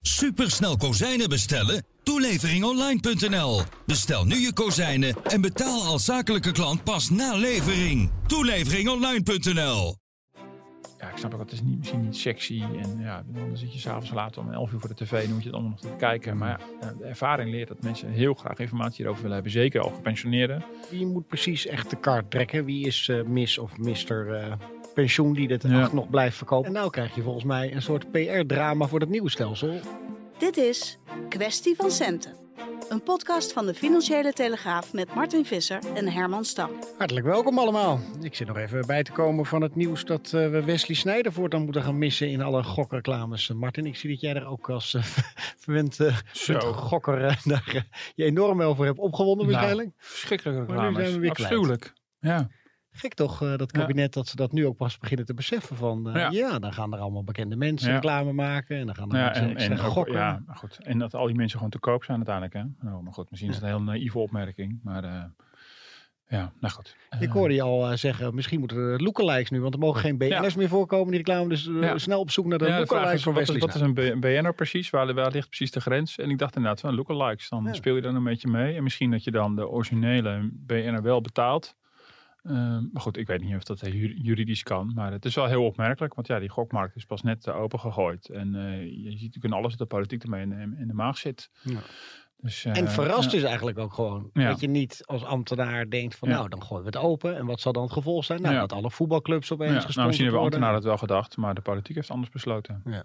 Supersnel kozijnen bestellen? Toeleveringonline.nl. Bestel nu je kozijnen en betaal als zakelijke klant pas na levering. Toeleveringonline.nl. Ja, ik snap ook, het is niet, misschien niet sexy. En ja, dan zit je s'avonds laat om 11 uur voor de tv dan moet je het allemaal nog te kijken. Maar ja, de ervaring leert dat mensen heel graag informatie hierover willen hebben. Zeker al gepensioneerden. Wie moet precies echt de kaart trekken? Wie is uh, Miss of Mister uh, Pensioen die dit Ja. nog blijft verkopen? En nou krijg je volgens mij een soort PR-drama voor het nieuwe stelsel. Dit is Kwestie van Centen. Een podcast van de Financiële Telegraaf met Martin Visser en Herman Stam. Hartelijk welkom allemaal. Ik zit nog even bij te komen van het nieuws dat eh, we Wesley Snijder voortaan moeten gaan missen in alle gokreclames. Martin, ik zie dat jij er ook als uh, verwend uh, gokker uh, daar, uh, je enorm over hebt opgewonden Nou, waarschijnlijk. Verschrikkelijke zijn we reclames. Afschuwelijk. Ja. Gek toch, uh, dat kabinet, dat ze dat nu ook pas beginnen te beseffen van... uh, ja. Ja. dan gaan er allemaal bekende mensen Ja. reclame maken en dan gaan er Ja, mensen en, en, ook- gokken. ja, goed. en dat al die mensen gewoon te koop zijn uiteindelijk. Hè? Nou, maar goed, misschien is het een heel naïeve opmerking. Maar eh, ja, nou goed. Ik Eh, hoorde je al zeggen, misschien moeten er lookalikes nu, want er mogen geen BN'ers meer voorkomen die reclame. Dus snel op zoek naar de ja, lookalikes is, van wat, is, Wesley wat is een B- een BN'er precies? Waar, waar ligt precies de grens? En ik dacht inderdaad van lookalikes. Dan speel je dan een beetje mee. En misschien dat je dan de originele BN'er wel betaalt. Eh, maar goed, ik weet niet of dat ju- juridisch kan. Maar het is wel heel opmerkelijk. Want ja, die gokmarkt is pas net open gegooid. En uh, je ziet natuurlijk alles dat de politiek ermee in, in de maag zit. Ja. Dus, uh, En verrast ja. is eigenlijk ook gewoon. Ja. Dat je niet als ambtenaar denkt van Ja. nou, dan gooien we het open. En wat zal dan het gevolg zijn? Nou, dat alle voetbalclubs opeens Ja, nou, misschien hebben ambtenaren het wel gedacht, maar de politiek heeft anders besloten. Ja.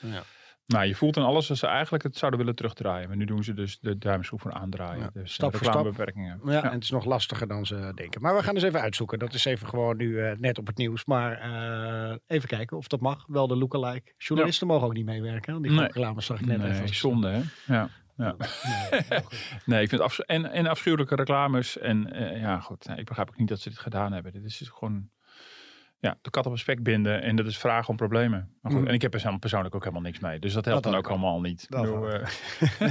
Ja. Nou, je voelt in alles dat ze eigenlijk het zouden willen terugdraaien. Maar nu doen ze dus de duimschroef voor aandraaien. Ja, Dus stap stap voor stap. Ja, en het is nog lastiger dan ze denken. Maar we gaan eens even uitzoeken. Dat is even gewoon nu uh, net op het nieuws. Maar uh, even kijken of dat mag. Wel de lookalike. Journalisten ja. mogen ook niet meewerken. Want die Nee. reclames zag ik net nee, even. zonde hè? Ja. Ja. Nee, nee, ik vind afs en, en afschuwelijke reclames. En uh, ja, goed. Ik begrijp ook niet dat ze dit gedaan hebben. Dit is gewoon ja, de kat op een spek binden. En dat is vragen om problemen. Maar goed, Mm. En ik heb er persoonlijk ook helemaal niks mee. Dus dat helpt Dat dan ook ook. allemaal niet. Ook. eh,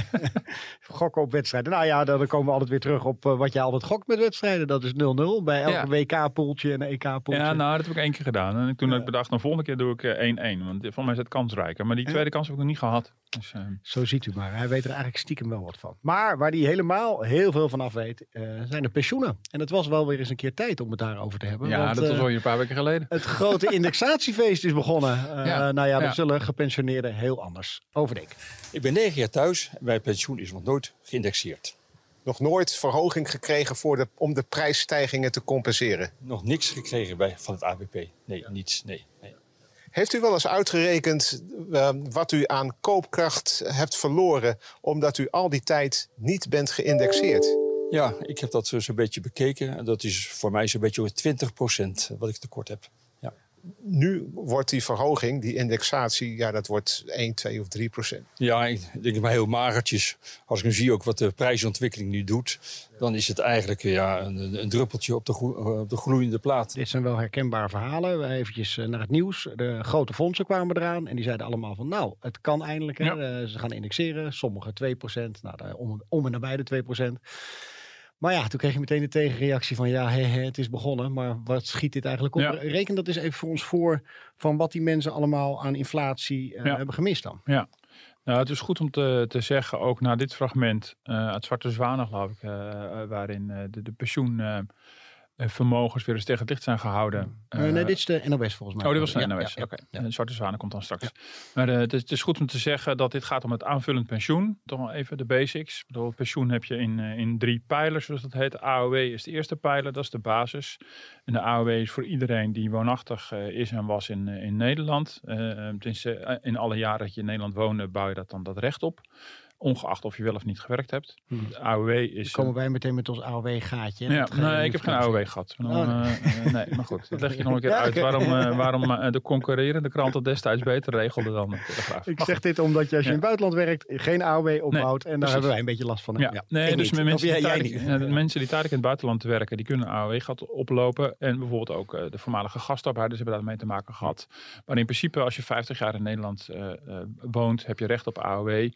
Gokken op wedstrijden. Nou ja, dan komen we altijd weer terug op uh, wat je altijd gokt met wedstrijden. Dat is 0-0 bij elke Ja. WK-poeltje en EK-poeltje. Ja, nou, dat heb ik één keer gedaan. En toen Ja. heb ik bedacht, nou, volgende keer doe ik eh, 1-1. want voor mij is het kansrijker. Maar die tweede kans heb ik nog niet gehad. Dus, eh, Zo ziet u maar. Hij weet er eigenlijk stiekem wel wat van. Maar waar hij helemaal heel veel van af weet, uh, zijn de pensioenen. En het was wel weer eens een keer tijd om het daarover te hebben. ja, want, dat was eh, al een paar weken geleden. Het grote indexatiefeest is begonnen. Uh, Ja. Nou ja, Ja. zullen gepensioneerden heel anders over denken. Ik ben negen jaar thuis en mijn pensioen is nog nooit geïndexeerd. nog nooit verhoging gekregen voor de, om de prijsstijgingen te compenseren. Nog niks gekregen bij, van het ABP. Nee, niets. Nee, nee. Heeft u wel eens uitgerekend uh, wat u aan koopkracht hebt verloren omdat u al die tijd niet bent geïndexeerd? Ja, ik heb dat zo'n beetje bekeken. En dat is voor mij zo'n beetje 20% wat ik tekort heb. Ja. Nu wordt die verhoging, die indexatie, ja, dat wordt 1, 2 of 3 procent. Ja, ik denk maar heel magertjes. Als ik nu zie ook wat de prijsontwikkeling nu doet, dan is het eigenlijk ja, een, een druppeltje op de, op de gloeiende plaat. Dit zijn wel herkenbare verhalen. Even naar het nieuws. De grote fondsen kwamen eraan en die zeiden allemaal van nou, het kan eindelijk. Hè. Ja. Ze gaan indexeren, sommige 2% nou, om, om en nabij de 2 maar ja, toen kreeg je meteen de tegenreactie van ja, he, he, het is begonnen, maar wat schiet dit eigenlijk op? Ja. Reken dat eens even voor ons voor van wat die mensen allemaal aan inflatie uh, ja. hebben gemist dan. Ja, nou, het is goed om te, te zeggen, ook na dit fragment uh, uit Zwarte Zwanen, geloof ik, uh, waarin de, de pensioen vermogens weer eens tegen het licht zijn gehouden. Uh, nee, dit is de NOS volgens mij. Oh, dit was de ja, NOS. Ja, Oké, okay. ja. Zwarte Zwanen komt dan straks. Maar uh, het, is, het, is, goed om te zeggen dat dit gaat om het aanvullend pensioen. Toch wel even de basics. Ik bedoel, pensioen heb je in, uh, in drie pijlers, zoals dat heet. De AOW is de eerste pijler, dat is de basis. En de AOW is voor iedereen die woonachtig is en was in, in Nederland. In alle jaren dat je in Nederland woonde, bouw je dat dan dat recht op. ongeacht of je wel of niet gewerkt hebt. Hmm. De AOW is... Dan komen wij meteen met ons AOW-gaatje. Ja, nee, ik heb geen AOW gehad. Dan, Oh, nee. eh, eh, nee, maar goed, dat leg je nog een keer Ja, uit. Waarom, eh, waarom de concurrerende kranten destijds beter regelden dan de Telegraaf. Ik zeg dit omdat je als je Ja. in het buitenland werkt, geen AOW opbouwt. en daar precies. hebben wij een beetje last van. Ja, nee, ik dus mensen, die tijdelijk, mensen die tijdelijk in het buitenland werken, die kunnen AOW gaat oplopen. En bijvoorbeeld ook eh, de voormalige gastarbeiders hebben daarmee te maken gehad. Maar in principe, als je 50 jaar in Nederland woont, heb je recht op AOW.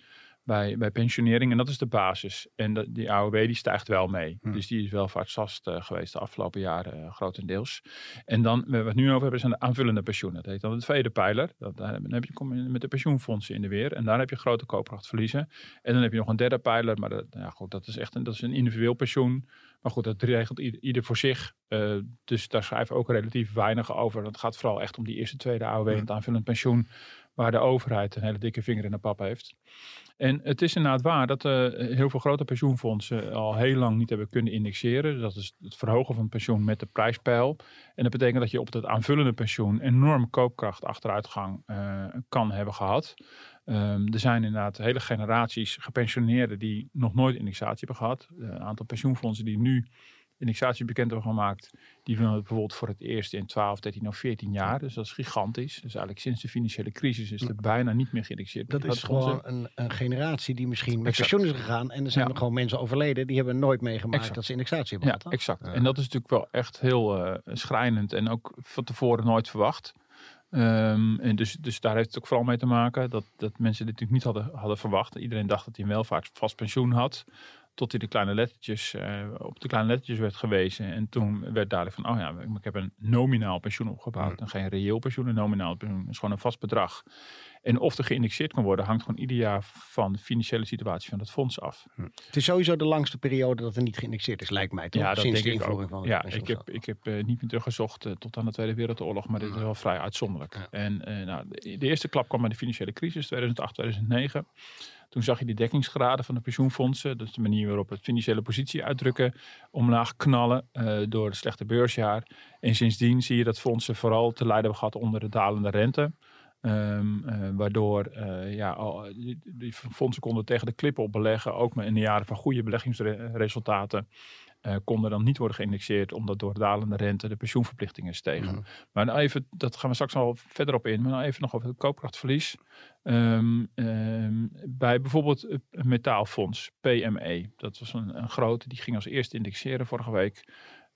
Bij, bij pensionering en dat is de basis. En die AOW die stijgt wel mee. Hm. Dus die is welvaartsvast eh, geweest de afgelopen jaren eh, grotendeels. En dan, waar we het nu over hebben, zijn de aanvullende pensioenen. Dat heet dan de tweede pijler. Dat, daar dan heb je, kom je met de pensioenfondsen in de weer. En daar heb je grote koopkrachtverliezen. En dan heb je nog een derde pijler. Maar dat, ja, goed, dat is echt een, dat is een individueel pensioen. Maar goed, dat regelt ieder, ieder voor zich. Eh, dus daar schrijven we ook relatief weinig over. Het gaat vooral echt om die eerste, tweede AOW en het aanvullend pensioen. Waar de overheid een hele dikke vinger in de pap heeft. En het is inderdaad waar dat eh, heel veel grote pensioenfondsen al heel lang niet hebben kunnen indexeren. Dat is het verhogen van het pensioen met de prijspeil. En dat betekent dat je op het aanvullende pensioen enorm koopkracht achteruitgang eh, kan hebben gehad. Ehm, er zijn inderdaad hele generaties gepensioneerden die nog nooit indexatie hebben gehad. Eh, Een aantal pensioenfondsen die nu indexatie bekend hebben gemaakt, die doen het bijvoorbeeld voor het eerst in 12, 13 of 14 jaar. Dus dat is gigantisch. Dus eigenlijk sinds de financiële crisis is er bijna niet meer geïndexeerd. Dat bij is grote fondsen. gewoon een, een generatie die misschien met Exact. pensioen is gegaan. En er zijn Ja. er gewoon mensen overleden. Die hebben nooit meegemaakt Exact. dat ze indexatie hebben Ja, exact. Ja. En dat is natuurlijk wel echt heel eh, schrijnend en ook van tevoren nooit verwacht. Ehm, en dus, dus daar heeft het ook vooral mee te maken dat, dat mensen dit natuurlijk niet hadden, hadden verwacht. Iedereen dacht dat hij een welvaart vast pensioen had. Tot hij de kleine lettertjes, eh, op de kleine lettertjes werd gewezen. En toen werd duidelijk van, oh ja, ik heb een nominaal pensioen opgebouwd. En geen reëel pensioen, een nominaal pensioen. is gewoon een vast bedrag. En of er geïndexeerd kan worden, hangt gewoon ieder jaar van de financiële situatie van het fonds af. Het is sowieso de langste periode dat er niet geïndexeerd is, lijkt mij. Toch? Ja, dat Sinds denk de ik invoering ook. van het Ja, ik heb, ik heb eh, niet meer teruggezocht eh, tot aan de Tweede Wereldoorlog, maar dit is wel vrij uitzonderlijk. Ja. En nou, de, de eerste klap kwam bij de financiële crisis, 2008, 2009. Toen zag je die dekkingsgraden van de pensioenfondsen, dus de manier waarop het financiële positie uitdrukken, omlaag knallen eh, door het slechte beursjaar. En sindsdien zie je dat fondsen vooral te lijden hebben gehad onder de dalende rente. Ehm, eh, waardoor eh, ja, al, die, fondsen konden tegen de klippen op beleggen, ook in de jaren van goede beleggingsresultaten. Eh, konden dan niet worden geïndexeerd, omdat door dalende rente de pensioenverplichtingen stegen. Mhm. Maar nou even, dat gaan we straks al verder op in, maar nou even nog over het koopkrachtverlies. Ehm, ehm, bij bijvoorbeeld het metaalfonds, PME, dat was een, een grote, die ging als eerste indexeren vorige week.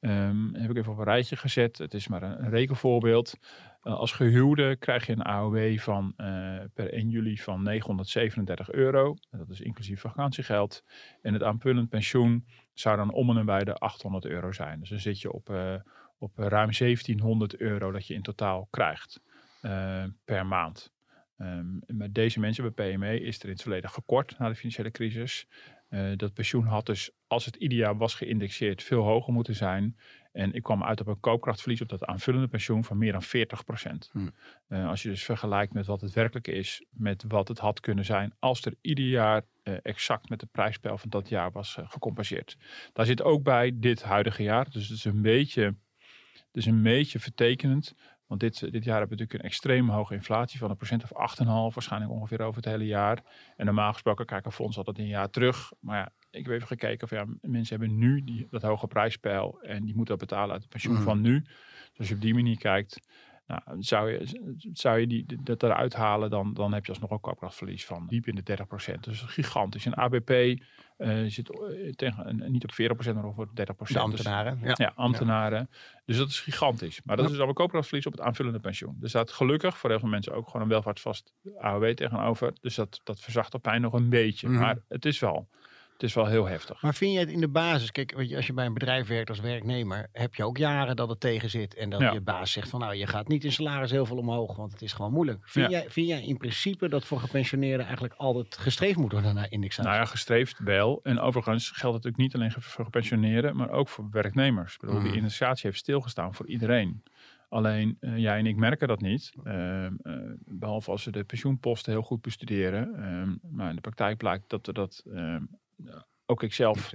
Ehm, heb ik even op een rijtje gezet. Het is maar een, een rekenvoorbeeld. Eh, als gehuwde krijg je een AOW van eh, per 1 juli van 937 euro. Dat is inclusief vakantiegeld. En het aanvullend pensioen zou dan om en nabij de 800 euro zijn. Dus dan zit je op, eh, op ruim 1700 euro dat je in totaal krijgt eh, per maand. Ehm, maar deze mensen bij PME is er in het verleden gekort na de financiële crisis. Eh, dat pensioen had dus, als het ieder jaar was geïndexeerd, veel hoger moeten zijn. En ik kwam uit op een koopkrachtverlies op dat aanvullende pensioen van meer dan 40 procent. Hmm. Eh, als je dus vergelijkt met wat het werkelijk is, met wat het had kunnen zijn, als er ieder jaar eh, exact met de prijspeil van dat jaar was eh, gecompenseerd. Daar zit ook bij dit huidige jaar, dus het is een beetje, dus een beetje vertekenend. Want dit, dit jaar hebben we natuurlijk een extreem hoge inflatie van een procent of 8,5, waarschijnlijk ongeveer over het hele jaar. En normaal gesproken kijken fonds altijd een jaar terug. Maar ja, ik heb even gekeken van ja, mensen hebben nu die, dat hoge prijspeil en die moeten dat betalen uit het pensioen Mhm. van nu. Dus als je op die manier kijkt, nou, zou je, zou je die, dat eruit halen, dan, dan heb je alsnog een koopkrachtverlies van diep in de 30%. Dus gigantisch. En ABP eh, zit eh, tegen, niet op 40%, maar over 30%. De Dus- ambtenaren. Ja. ja, ambtenaren. Dus dat is gigantisch. Maar dat Ja. is dan een koopkrachtverlies op het aanvullende pensioen. Er staat gelukkig voor heel veel mensen ook gewoon een welvaartsvast AOW tegenover. Dus dat, dat verzacht de pijn nog een beetje. Mhm. Maar het is wel, het is wel heel heftig. Maar vind je het in de basis, kijk, weet je, als je bij een bedrijf werkt als werknemer, heb je ook jaren dat het tegen zit en dat Ja. je baas zegt van nou, je gaat niet in salaris heel veel omhoog, want het is gewoon moeilijk. Vind, Ja. jij, vind jij in principe dat voor gepensioneerden eigenlijk altijd gestreefd moet worden naar indexatie? Nou ja, gestreefd wel. En overigens geldt het natuurlijk niet alleen voor gepensioneerden, maar ook voor werknemers. Ik bedoel, die indexatie heeft stilgestaan voor iedereen. Alleen eh, jij en ik merken dat niet. Ehm, eh, behalve als ze de pensioenposten heel goed bestuderen. Ehm, maar in de praktijk blijkt dat we dat ehm, ook ik zelf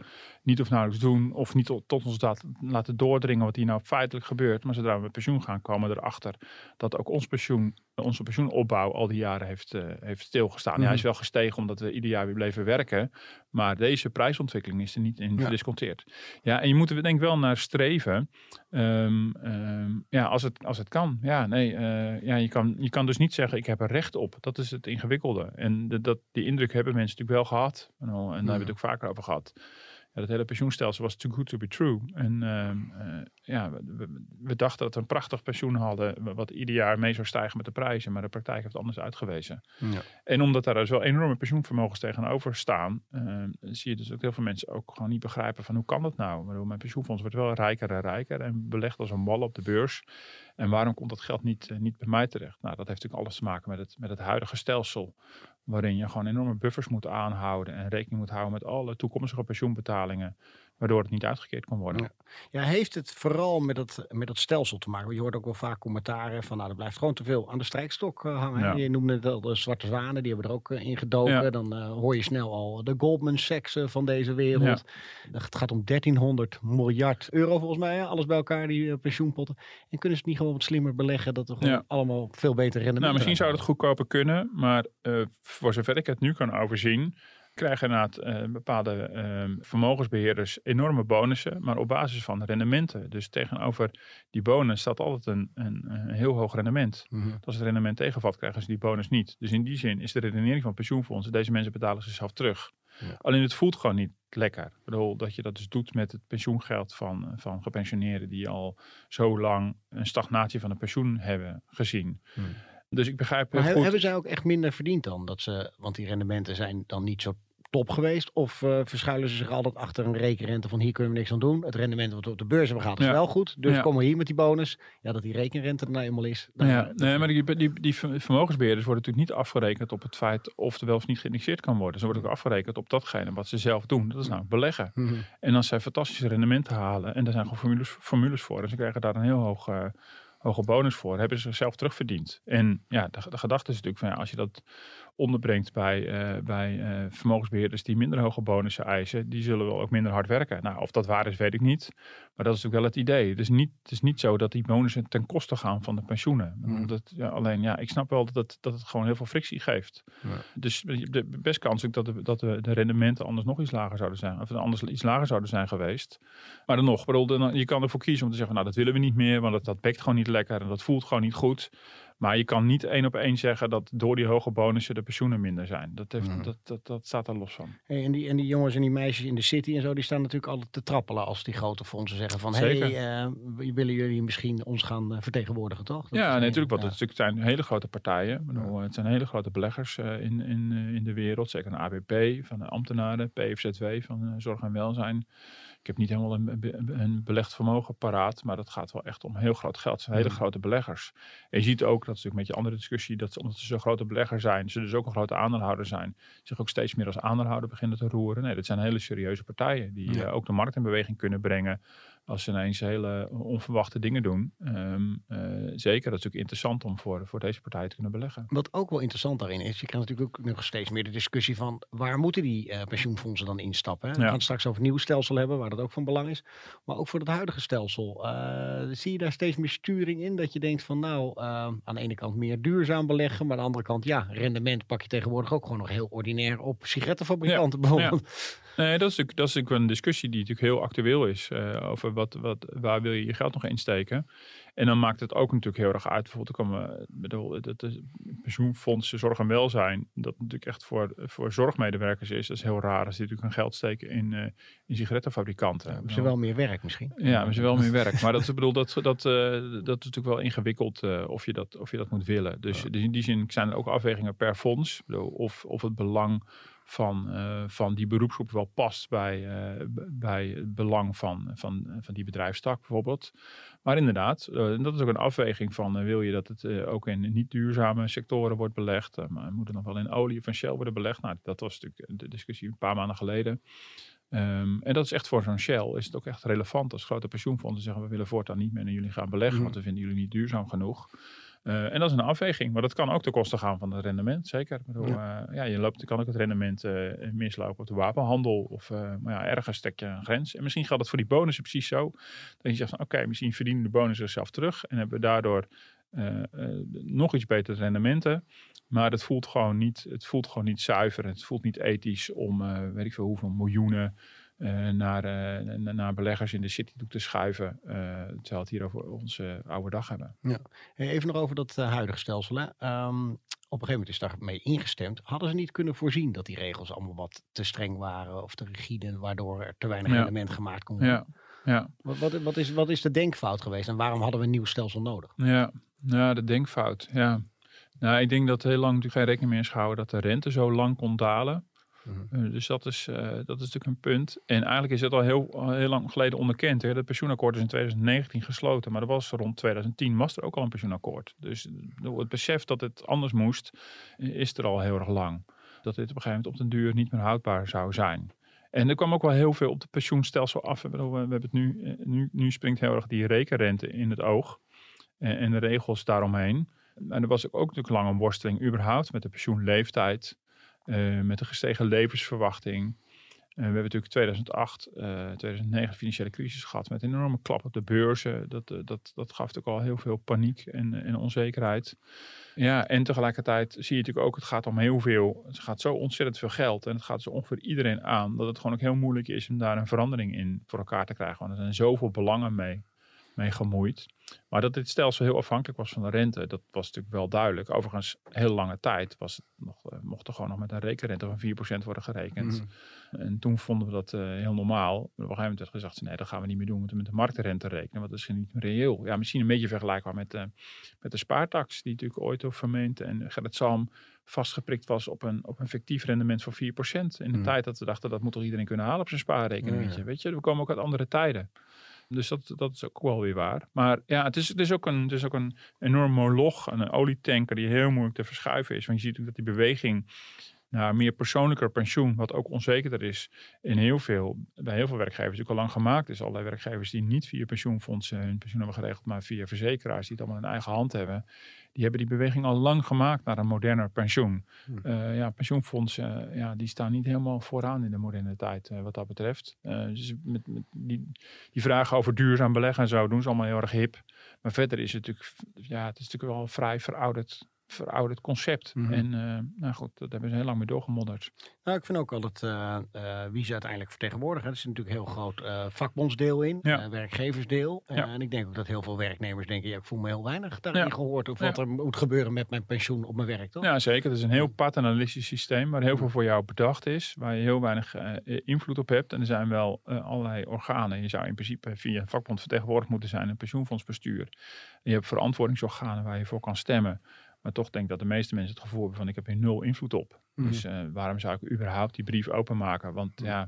niet of nauwelijks doen of niet tot, ons dat laten doordringen wat hier nou feitelijk gebeurt. Maar zodra we met pensioen gaan, komen we erachter dat ook ons pensioen, onze pensioenopbouw al die jaren heeft, uh, heeft stilgestaan. Ja, hij is wel gestegen omdat we ieder jaar weer bleven werken. Maar deze prijsontwikkeling is er niet in gedisconteerd. Ja, en je moet er denk ik wel naar streven. Um, um, ja, als het, als het kan. Ja, nee, uh, ja, je, kan, je kan dus niet zeggen ik heb er recht op. Dat is het ingewikkelde. En de, dat, die indruk hebben mensen natuurlijk wel gehad. En, al, en daar hebben we het ook vaker over gehad dat hele pensioenstelsel was too good to be true. En uh, ja, we, we, dachten dat we een prachtig pensioen hadden, wat ieder jaar mee zou stijgen met de prijzen, maar de praktijk heeft anders uitgewezen. Ja. En omdat daar dus wel enorme pensioenvermogens tegenover staan, uh, zie je dus ook heel veel mensen ook gewoon niet begrijpen van hoe kan dat nou? Bedoel, mijn pensioenfonds wordt wel rijker en rijker en belegt als een bal op de beurs. En waarom komt dat geld niet, niet bij mij terecht? Nou, dat heeft natuurlijk alles te maken met het, met het huidige stelsel waarin je gewoon enorme buffers moet aanhouden en rekening moet houden met alle toekomstige pensioenbetalingen waardoor het niet uitgekeerd kon worden. Ja. ja, heeft het vooral met het, met het stelsel te maken? Je hoort ook wel vaak commentaren van, nou, er blijft gewoon te veel aan de strijkstok uh, hangen. Je noemde het al de zwarte zwanen, die hebben er ook uh, in gedoken. Dan uh, hoor je snel al de Goldman Sachs van deze wereld. Het gaat om 1300 miljard euro volgens mij, alles bij elkaar, die pensioenpotten. En kunnen ze het niet gewoon wat slimmer beleggen, dat we gewoon allemaal veel beter rendement Nou, misschien zou het goedkoper kunnen, maar voor zover ik het nu kan overzien krijgen inderdaad uh, bepaalde uh, vermogensbeheerders enorme bonussen, maar op basis van rendementen. Dus tegenover die bonus staat altijd een, een, een heel hoog rendement. Mhm. Als het rendement tegenvalt, krijgen ze die bonus niet. Dus in die zin is de redenering van pensioenfondsen, deze mensen betalen zichzelf terug. Ja. Alleen het voelt gewoon niet lekker. Ik bedoel, dat je dat dus doet met het pensioengeld van, van gepensioneerden die al zo lang een stagnatie van een pensioen hebben gezien. Mhm. Dus ik begrijp. Maar goed. hebben zij ook echt minder verdiend dan? Dat ze, want die rendementen zijn dan niet zo top geweest? Of uh, verschuilen ze zich altijd achter een rekenrente van hier kunnen we niks aan doen. Het rendement wat we op de beurs hebben gehad is wel goed. Dus ja. komen we hier met die bonus. Ja, dat die rekenrente er nou eenmaal is. Dan, ja, nee, maar die, die, die vermogensbeheerders worden natuurlijk niet afgerekend op het feit of er wel of niet geïndexeerd kan worden. Ze worden ook afgerekend op datgene wat ze zelf doen. Dat is nou beleggen. Mm -hmm. En als zij fantastische rendementen halen, en daar zijn gewoon formules, formules voor. En ze krijgen daar een heel hoog... Uh, hoge bonus voor, hebben ze zichzelf terugverdiend. En ja, de, de gedachte is natuurlijk van ja, als je dat onderbrengt bij, uh, bij uh, vermogensbeheerders die minder hoge bonussen eisen, die zullen wel ook minder hard werken. Nou, of dat waar is, weet ik niet. Maar dat is natuurlijk wel het idee. Het is niet, het is niet zo dat die bonussen ten koste gaan van de pensioenen. Mm. Dat, ja, alleen, ja, ik snap wel dat het, dat het gewoon heel veel frictie geeft. Ja. Dus de best kans dat, de, dat de, de, rendementen anders nog iets lager zouden zijn. Of anders iets lager zouden zijn geweest. Maar dan nog, bedoel, je kan ervoor kiezen om te zeggen, nou, dat willen we niet meer, want dat, dat bekt gewoon niet lekker en dat voelt gewoon niet goed. Maar je kan niet één op één zeggen dat door die hoge bonussen de pensioenen minder zijn. Dat, heeft, mm. dat, dat, dat staat er los van. Hey, en, die, en die jongens en die meisjes in de city en zo, die staan natuurlijk altijd te trappelen als die grote fondsen zeggen van... hé, hey, uh, willen jullie misschien ons gaan uh, vertegenwoordigen, toch? Dat ja, nee, natuurlijk. Want het zijn hele grote partijen. Bedoel, het zijn hele grote beleggers uh, in, in, in de wereld. Zeker een ABP van de ambtenaren, PFZW van Zorg en Welzijn. Ik heb niet helemaal een, een belegd vermogen paraat, maar dat gaat wel echt om heel groot geld. Het zijn hele mm. grote beleggers. En je ziet ook, dat is natuurlijk met je andere discussie, dat ze, omdat ze zo'n grote belegger zijn, ze dus ook een grote aandeelhouder zijn, zich ook steeds meer als aandeelhouder beginnen te roeren. Nee, dat zijn hele serieuze partijen die ja. uh, ook de markt in beweging kunnen brengen als ze ineens hele onverwachte dingen doen. Um, uh, zeker, dat is ook interessant om voor, voor deze partij te kunnen beleggen. Wat ook wel interessant daarin is, je krijgt natuurlijk ook nog steeds meer de discussie van waar moeten die uh, pensioenfondsen dan instappen. Hè? We ja. gaan straks over een nieuw stelsel hebben, waar dat ook van belang is. Maar ook voor het huidige stelsel. Uh, zie je daar steeds meer sturing in? Dat je denkt van nou, aan de ene kant meer duurzaam beleggen, maar aan de andere kant ja, rendement pak je tegenwoordig ook gewoon nog heel ordinair op sigarettenfabrikanten ja. bijvoorbeeld. Ja. Nee, dat is, dat is natuurlijk een discussie die natuurlijk heel actueel is. Over wat, wat, waar wil je je geld nog insteken. En dan maakt het ook natuurlijk heel erg uit. Bijvoorbeeld, komen, bedoel, dat de pensioenfondsen zorg en welzijn. Dat natuurlijk echt voor, voor zorgmedewerkers is. Dat is heel raar als die natuurlijk hun geld steken in, uh, in sigarettenfabrikanten. Ja, ze wel meer werk misschien. Ja, maar ze wel meer werk. Maar dat, is, bedoel, dat, dat, uh, dat is natuurlijk wel ingewikkeld uh, of, je dat, of je dat moet willen. Dus, dus in die zin zijn er ook afwegingen per fonds. Bedoel, of, of het belang van, uh, van die beroepsgroep wel past bij, uh, bij het belang van, van, van die bedrijfstak bijvoorbeeld. Maar inderdaad, uh, dat is ook een afweging van wil je dat het ook in niet duurzame sectoren wordt belegd. maar moet het nog wel in olie van Shell worden belegd? Nou, dat was natuurlijk de discussie een paar maanden geleden. Um, en dat is echt voor zo'n Shell is het ook echt relevant als grote pensioenfondsen zeggen we willen voortaan niet meer naar jullie gaan beleggen, mm. want we vinden jullie niet duurzaam genoeg. Uh, en dat is een afweging, maar dat kan ook ten koste gaan van het rendement, zeker. Bedoel, ja. Uh, ja. je loopt, kan ook het rendement uh, mislopen op de wapenhandel of maar ja, ergens stek je een grens. En misschien geldt het voor die bonussen precies zo. Dat je zegt van oké, misschien verdienen de bonussen zichzelf terug en hebben we daardoor nog iets betere rendementen. Maar het voelt gewoon niet, het voelt gewoon niet zuiver. Het voelt niet ethisch om weet ik veel hoeveel miljoenen naar, uh, naar beleggers in de city te schuiven. Uh, terwijl we het hier over onze oude dag hebben. Ja. Even nog over dat huidige stelsel. Hè. Um, op een gegeven moment is daarmee ingestemd. Hadden ze niet kunnen voorzien dat die regels allemaal wat te streng waren of te rigide, waardoor er te weinig ja. rendement gemaakt kon worden? Ja. Ja. Wat, wat, wat, is, wat is de denkfout geweest en waarom hadden we een nieuw stelsel nodig? Ja, ja de denkfout. Ja. Nou, ik denk dat heel lang natuurlijk geen rekening meer is gehouden dat de rente zo lang kon dalen. Uh, dus dat is, uh, dat is natuurlijk een punt. En eigenlijk is het al heel, heel lang geleden onderkend. Het pensioenakkoord is in 2019 gesloten, maar er was rond 2010 was er ook al een pensioenakkoord. Dus het besef dat het anders moest, is er al heel erg lang. Dat dit op een gegeven moment op den duur niet meer houdbaar zou zijn. En er kwam ook wel heel veel op het pensioenstelsel af. We hebben het nu, nu, nu springt heel erg die rekenrente in het oog. En, en de regels daaromheen. En er was ook natuurlijk lang een worsteling überhaupt met de pensioenleeftijd. Uh, met een gestegen levensverwachting. Uh, we hebben natuurlijk 2008, uh, 2009 financiële crisis gehad met een enorme klap op de beurzen. Dat, dat, dat gaf natuurlijk al heel veel paniek en, en onzekerheid. Ja, en tegelijkertijd zie je natuurlijk ook, het gaat om heel veel, het gaat zo ontzettend veel geld en het gaat zo ongeveer iedereen aan, dat het gewoon ook heel moeilijk is om daar een verandering in voor elkaar te krijgen. Want er zijn zoveel belangen mee, mee gemoeid. Maar dat dit stelsel heel afhankelijk was van de rente, dat was natuurlijk wel duidelijk. Overigens, heel lange tijd was het nog, mocht er gewoon nog met een rekenrente van 4% worden gerekend. Mm. En toen vonden we dat uh, heel normaal. Maar op een gegeven moment werd gezegd, nee, dat gaan we niet meer doen. We moeten met de marktrente rekenen, want dat is niet reëel. Ja, misschien een beetje vergelijkbaar met, uh, met de spaartax, die natuurlijk ooit door Vermeente en Gerrit Salm vastgeprikt was op een, op een fictief rendement van 4%. In de mm. tijd dat we dachten, dat moet toch iedereen kunnen halen op zijn spaarrekening. Ja. Weet je, we komen ook uit andere tijden. Dus dat, dat is ook wel weer waar. Maar ja, het is, het is, ook, een, het ook een enorm moloch, een olietanker die heel moeilijk te verschuiven is. Want je ziet natuurlijk dat die beweging naar meer persoonlijker pensioen, wat ook onzekerder is, in heel veel, bij heel veel werkgevers natuurlijk al lang gemaakt is. Allerlei werkgevers die niet via pensioenfondsen hun pensioen hebben geregeld, maar via verzekeraars die het allemaal in eigen hand hebben, die hebben die beweging al lang gemaakt naar een moderner pensioen. Hmm. Uh, ja, pensioenfondsen, uh, ja, die staan niet helemaal vooraan in de moderne tijd uh, wat dat betreft. dus met, met die, die vragen over duurzaam beleggen en zo doen ze allemaal heel erg hip. Maar verder is het natuurlijk, ja, het is natuurlijk wel vrij verouderd verouderd concept. Mm -hmm. En uh, nou goed, dat hebben ze heel lang mee doorgemodderd. Nou, ik vind ook altijd uh, uh, wie ze uiteindelijk vertegenwoordigen. Er is natuurlijk een heel groot vakbondsdeel in, ja. werkgeversdeel. Ja. en ik denk ook dat heel veel werknemers denken, ja, ik voel me heel weinig daarin ja. gehoord. Of wat er moet gebeuren met mijn pensioen op mijn werk, toch? Ja, zeker. Het is een heel paternalistisch systeem waar heel veel voor jou bedacht is. Waar je heel weinig invloed op hebt. En er zijn wel allerlei organen. Je zou in principe via een vakbond vertegenwoordigd moeten zijn. Een pensioenfondsbestuur. je hebt verantwoordingsorganen waar je voor kan stemmen. Maar toch denk ik dat de meeste mensen het gevoel hebben van ik heb hier nul invloed op. Mm. Dus uh, waarom zou ik überhaupt die brief openmaken? Want ja,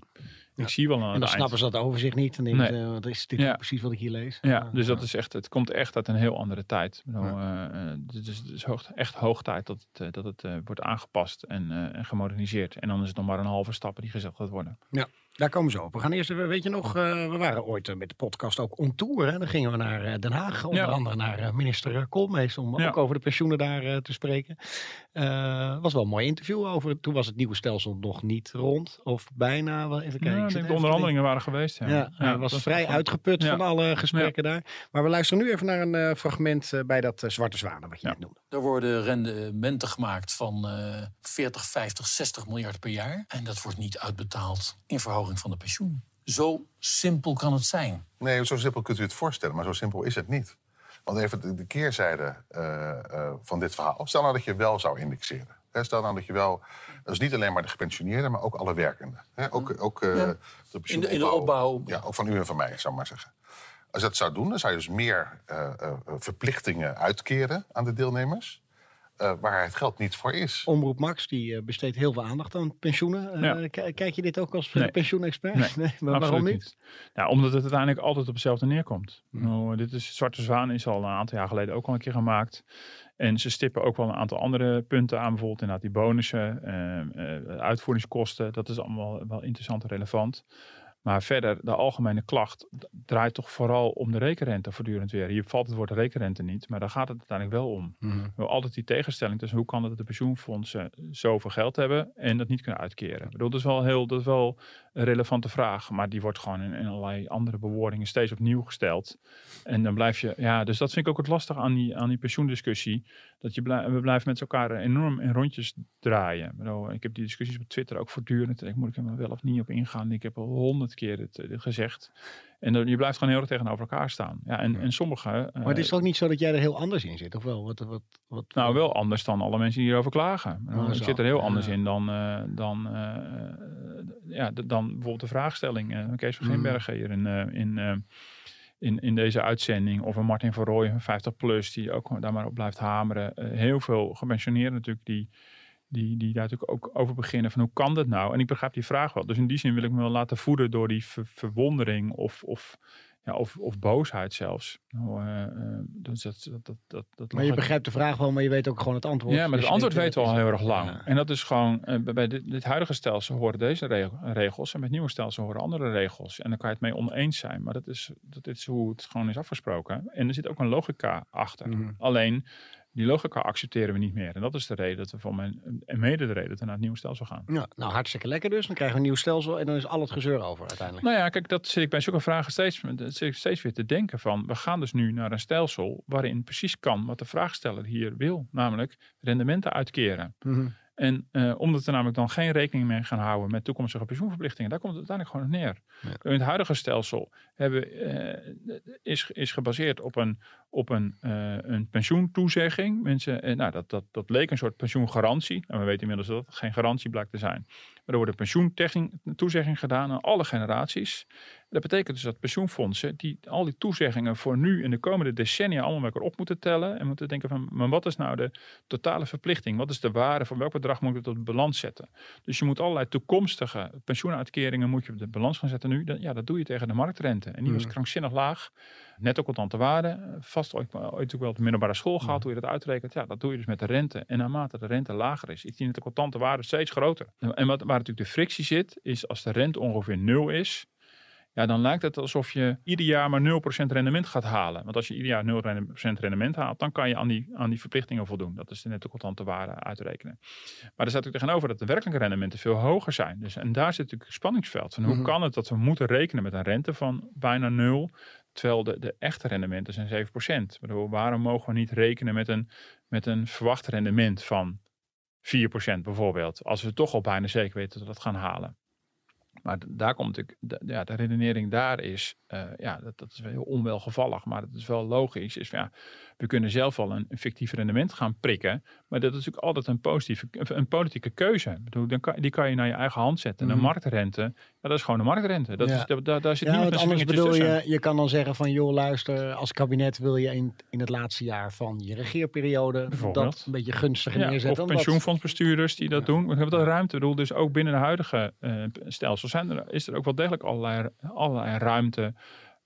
ik zie wel aan En dan snappen ze dat overzicht niet. En denken nee. wat is dit ja. precies wat ik hier lees? Ja, dus dat is echt, het komt echt uit een heel andere tijd. Uh, dus het is hoog, echt hoog tijd dat het, dat het uh, wordt aangepast en, en gemoderniseerd. En dan is het nog maar een halve stap die gezet gaat worden. Ja. Daar komen ze op. We gaan eerst, weet je nog, uh, we waren ooit met de podcast ook on tour. Hè? Dan gingen we naar Den Haag, onder ja. andere naar minister Koolmees, om ja. ook over de pensioenen daar uh, te spreken. Uh, was wel een mooi interview over. Toen was het nieuwe stelsel nog niet rond, of bijna. Wel even kijken. Ja, ik denk de onderhandelingen waren geweest. Ja, ja, ja was vrij uitgeput van alle gesprekken daar. Maar we luisteren nu even naar een fragment bij dat Zwarte Zwanen, wat je net noemde. Er worden rendementen gemaakt van 40, 50, 60 miljard per jaar. En dat wordt niet uitbetaald in verhoging van de pensioen. Zo simpel kan het zijn. Nee, zo simpel kunt u het voorstellen, maar zo simpel is het niet. Want even de, de keerzijde uh, uh, van dit verhaal. Stel nou dat je wel zou indexeren. He, stel nou dat je wel, dat is niet alleen maar de gepensioneerden, maar ook alle werkenden. He, ook ook uh, ja. de in, de, in de opbouw. Ja, ook van u en van mij, zou ik maar zeggen. Als je dat zou doen, dan zou je dus meer verplichtingen uitkeren aan de deelnemers. Uh, waar het geld niet voor is. Omroep Max die uh, besteedt heel veel aandacht aan pensioenen. Uh, ja. Kijk je dit ook als nee. pensioenexpert? Nee, nee maar waarom niet? niet? Ja, omdat het uiteindelijk altijd op hetzelfde neerkomt. Hmm. Nou, dit is, Zwarte Zwaan is al een aantal jaar geleden ook al een keer gemaakt. En ze stippen ook wel een aantal andere punten aan. Bijvoorbeeld inderdaad die bonussen, uitvoeringskosten. Dat is allemaal wel interessant en relevant. Maar verder, de algemene klacht draait toch vooral om de rekenrente voortdurend weer. Hier valt het woord rekenrente niet, maar daar gaat het uiteindelijk wel om. Mhm. We hebben altijd die tegenstelling tussen hoe kan het dat de pensioenfondsen zoveel geld hebben en dat niet kunnen uitkeren. Ik bedoel, dat is wel heel, dat is wel een relevante vraag, maar die wordt gewoon in, in allerlei andere bewoordingen steeds opnieuw gesteld. En dan blijf je, ja, dus dat vind ik ook het lastig aan die, aan die pensioendiscussie. Dat je blij- we blijven met elkaar enorm in rondjes draaien. Ik, heb die discussies op Twitter ook voortdurend. Ik moet ik er wel of niet op ingaan. Ik heb al honderd keer dit, eh, gezegd. En dan, je blijft gewoon heel erg tegenover elkaar staan. Ja, en, en sommige. Maar het is toch niet zo dat jij er heel anders in zit, of wel? Wat, wat, wat, Nou, wel anders dan alle mensen die hierover klagen. Oh, ik zo. zit er heel Ja. anders in dan, eh, dan, eh, ja, dan bijvoorbeeld de vraagstelling. eh, van Kees van Mm. Grimbergen hier in, eh, in, eh, in, in deze uitzending. Of een Martin van Rooij van 50 plus, die ook daar maar op blijft hameren. Eh, heel veel gepensioneerden natuurlijk die, die, die daar natuurlijk ook over beginnen van hoe kan dat nou? En ik begrijp die vraag wel. Dus in die zin wil ik me wel laten voeden door die ver- verwondering of, of, ja, of, of boosheid zelfs. Nou, eh, eh, dus dat, dat, dat, dat, Maar je begrijpt de vraag wel, maar je weet ook gewoon het antwoord. ja, maar Dus het antwoord weten we al heel erg lang. Ja. En dat is gewoon, eh, bij- dit, dit huidige stelsel horen deze reg- regels. En met het nieuwe stelsel horen andere regels. En dan kan je het mee oneens zijn. Maar dat is, dat is hoe het gewoon is afgesproken. En er zit ook een logica achter. Mhm. Alleen, die logica accepteren we niet meer. En dat is de reden dat we voor mijn, en mede de reden dat we naar het nieuwe stelsel gaan. Ja, nou, hartstikke lekker dus. Dan krijgen we een nieuw stelsel en dan is al het gezeur over uiteindelijk. Nou ja, kijk, dat zit ik bij zulke vragen steeds, zit ik steeds weer te denken van. We gaan dus nu naar een stelsel waarin precies kan wat de vraagsteller hier wil. Namelijk rendementen uitkeren. Mhm. En eh, omdat we namelijk dan geen rekening mee gaan houden met toekomstige pensioenverplichtingen, daar komt het uiteindelijk gewoon neer. In het huidige stelsel hebben, eh, is, is gebaseerd op een, op een, eh, een pensioentoezegging. Mensen, nou, dat, dat, dat leek een soort pensioengarantie. En we weten inmiddels dat het geen garantie blijkt te zijn. Maar er wordt een pensioentoezegging gedaan aan alle generaties. Dat betekent dus dat pensioenfondsen die al die toezeggingen voor nu en de komende decennia allemaal met elkaar op moeten tellen. En moeten denken van, maar wat is nou de totale verplichting? Wat is de waarde? Van welk bedrag moet ik de balans zetten? Dus je moet allerlei toekomstige pensioenuitkeringen moet je op de balans gaan zetten nu. Dat, ja, dat doe je tegen de marktrente. En die was Mhm. krankzinnig laag. Netto contante waarde. Vast ooit, ooit ook wel op de middelbare school gehad, hoe je dat uitrekent. Ja, dat doe je dus met de rente. En naarmate de rente lager is, is die netto contante waarde steeds groter. En wat, waar natuurlijk de frictie zit, is als de rente ongeveer nul is, ja, dan lijkt het alsof je ieder jaar maar 0% rendement gaat halen. Want als je ieder jaar 0% rendement haalt, dan kan je aan die, aan die verplichtingen voldoen. Dat is de netto contante waarde uitrekenen. Maar er staat ook tegenover dat de werkelijke rendementen veel hoger zijn. Dus, en daar zit natuurlijk een spanningsveld. Van hoe Mhm. kan het dat we moeten rekenen met een rente van bijna nul, terwijl de, de echte rendementen zijn 7%. Ik bedoel, waarom mogen we niet rekenen met een, met een verwacht rendement van 4% bijvoorbeeld, als we toch al bijna zeker weten dat we dat gaan halen. Maar daar komt natuurlijk, ja, de redenering daar is, eh, ja, dat, dat is wel heel onwelgevallig, maar dat is wel logisch. Is ja, we kunnen zelf wel een, een fictief rendement gaan prikken, maar dat is natuurlijk altijd een, positieve, een politieke keuze. Ik bedoel, dan kan, die kan je naar je eigen hand zetten. En Mhm. marktrente, ja, dat is gewoon de marktrente. Dat Ja. is, daar, daar, daar zit Ja, niemand want anders bedoel je, je kan dan zeggen van joh luister, als kabinet wil je in, in het laatste jaar van je regeerperiode dat een beetje gunstiger Ja, neerzetten. of pensioenfondsbestuurders die dat doen. We hebben dat ruimte. Ik bedoel, dus ook binnen de huidige eh, stelsel zijn er, is er ook wel degelijk allerlei, allerlei ruimte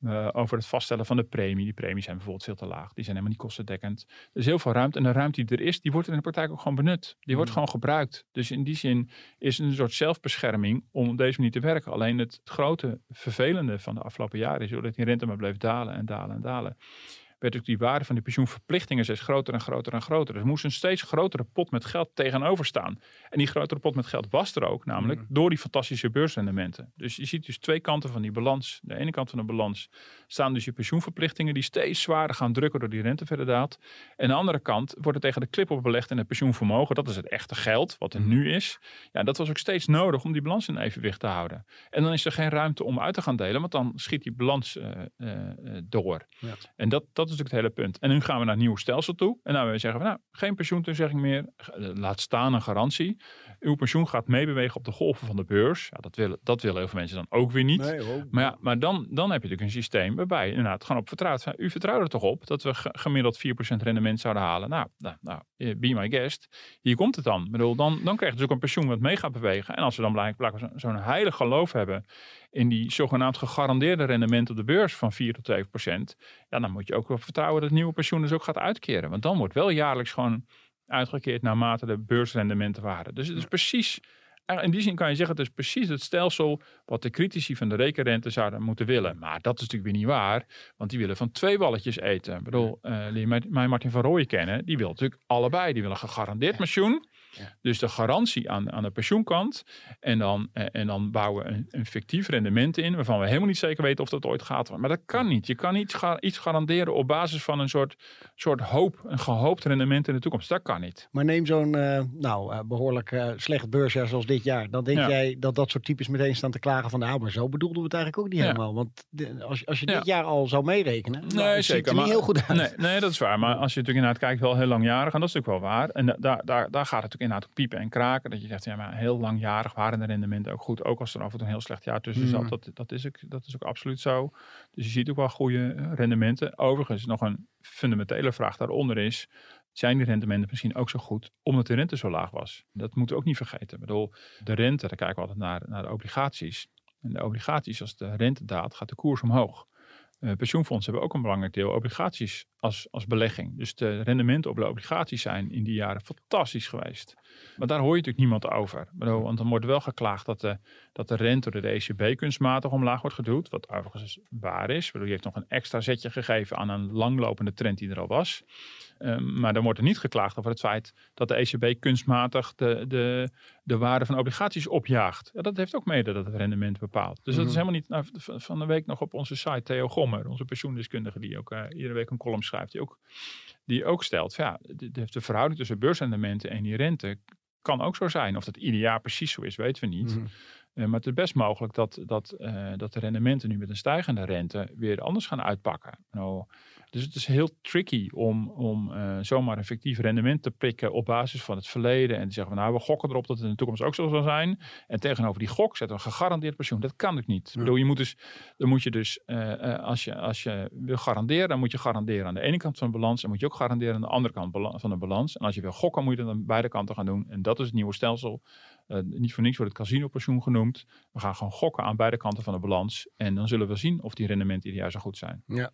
eh, over het vaststellen van de premie. Die premies zijn bijvoorbeeld veel te laag. Die zijn helemaal niet kostendekkend. Er is heel veel ruimte. En de ruimte die er is, die wordt in de praktijk ook gewoon benut. Die wordt gewoon gebruikt. Dus in die zin is het een soort zelfbescherming om op deze manier te werken. Alleen het grote vervelende van de afgelopen jaren is dat die rente maar bleef dalen en dalen en dalen werd ook die waarde van die pensioenverplichtingen steeds groter en groter en groter. Er moest een steeds grotere pot met geld tegenover staan. En die grotere pot met geld was er ook, namelijk door die fantastische beursrendementen. Dus je ziet dus twee kanten van die balans. De ene kant van de balans staan dus je pensioenverplichtingen die steeds zwaarder gaan drukken door die rente verder daalt. En de andere kant wordt er tegen de klip op belegd in het pensioenvermogen. Dat is het echte geld, wat er nu is. Ja, dat was ook steeds nodig om die balans in evenwicht te houden. En dan is er geen ruimte om uit te gaan delen, want dan schiet die balans eh, eh, eh, door. Ja. En dat, dat is natuurlijk het hele punt. En nu gaan we naar een nieuw stelsel toe. En nou, we zeggen van, nou, geen pensioentoezegging meer. Eh, Laat staan een garantie. Uw pensioen gaat meebewegen op de golven van de beurs. Ja, dat, willen, dat willen heel veel mensen dan ook weer niet. Nee. Maar, ja, maar dan, dan heb je natuurlijk een systeem waarbij je inderdaad gewoon op vertrouwt. Van, U vertrouwt er toch op dat we ge- gemiddeld 4% rendement zouden halen. Nou, nou, nou, eh, be my guest. Hier komt het dan. Ik bedoel, dan, dan krijg je dus ook een pensioen wat mee gaat bewegen. En als we dan blijkbaar blijkbaar zo- zo'n heilig geloof hebben in die zogenaamd gegarandeerde rendement op de beurs van 4 tot 7 procent. Ja, dan moet je ook wel vertrouwen dat het nieuwe pensioen dus ook gaat uitkeren. Want dan wordt wel jaarlijks gewoon uitgekeerd naarmate de beursrendementen waren. Dus het is precies in die zin kan je zeggen, het is precies het stelsel wat de critici van de rekenrente zouden moeten willen. Maar dat is natuurlijk weer niet waar, want die willen van twee balletjes eten. Ik bedoel, uh, die mij Martin van Rooyen kennen, die wil natuurlijk allebei. Die willen gegarandeerd pensioen. Dus de garantie aan, aan de pensioenkant. En dan, eh, en dan bouwen we een, een, fictief rendement in, waarvan we helemaal niet zeker weten of dat ooit gaat. Maar dat kan niet. Je kan niet iets garanderen op basis van een soort, soort hoop, een gehoopt rendement in de toekomst. Dat kan niet. Maar neem zo'n uh, nou, uh, behoorlijk uh, slecht beursjaar zoals dit jaar. Dan denk jij dat dat soort types meteen staan te klagen van nou, maar zo bedoelden we het eigenlijk ook niet helemaal. Want de, als, als je dit jaar al zou meerekenen, nee, nou, zeker, het er niet heel goed uit. Nee, nee, dat is waar. Maar als je natuurlijk inderdaad kijkt, wel heel langjarig. En dat is natuurlijk wel waar. En daar, daar, daar gaat het natuurlijk inderdaad piepen en kraken. Dat je zegt, ja, maar heel langjarig waren de rendementen ook goed. Ook als er af en toe een heel slecht jaar tussen zat. Mm. Dat, dat, is ook, dat is ook absoluut zo. Dus je ziet ook wel goede eh, rendementen. Overigens, nog een fundamentele vraag daaronder is. Zijn die rendementen misschien ook zo goed omdat de rente zo laag was? Dat moeten we ook niet vergeten. Ik bedoel, de rente, daar kijken we altijd naar, naar de obligaties. En de obligaties, als de rente daalt, gaat de koers omhoog. Uh, pensioenfondsen hebben ook een belangrijk deel obligaties als, als belegging. Dus de rendementen op de obligaties zijn in die jaren fantastisch geweest. Maar daar hoor je natuurlijk niemand over. Want dan wordt wel geklaagd dat de, dat de rente door de ECB kunstmatig omlaag wordt geduwd. Wat overigens waar is. Je heeft nog een extra zetje gegeven aan een langlopende trend die er al was. Ehm, maar dan wordt er niet geklaagd over het feit dat de ECB kunstmatig de, de, de waarde van obligaties opjaagt. Ja, dat heeft ook mede dat het rendement bepaalt. Dus dat is mhm. helemaal niet nou, van de week nog op onze site. Theo Gommer, onze pensioendeskundige, die ook uh, iedere week een column schrijft, die ook, die ook stelt: ja, de, de verhouding tussen beursrendementen en die rente kan ook zo zijn. Of dat ieder jaar precies zo is, weten we niet. Mhm. Eh, maar het is best mogelijk dat, dat, uh, dat de rendementen nu met een stijgende rente weer anders gaan uitpakken. Nou, dus het is heel tricky om, om uh, zomaar een fictief rendement te pikken op basis van het verleden. En te zeggen, van, nou, we gokken erop dat het in de toekomst ook zo zal zijn. En tegenover die gok zetten we gegarandeerd pensioen. Dat kan ook niet. Ja. bedoel, je moet dus, dan moet je dus, uh, als, je, als je wil garanderen, dan moet je garanderen aan de ene kant van de balans. En moet je ook garanderen aan de andere kant van de balans. En als je wil gokken, moet je dan aan beide kanten gaan doen. En dat is het nieuwe stelsel. Uh, niet voor niks wordt het casino-pensioen genoemd. We gaan gewoon gokken aan beide kanten van de balans. En dan zullen we zien of die rendementen ieder jaar zo goed zijn. Ja.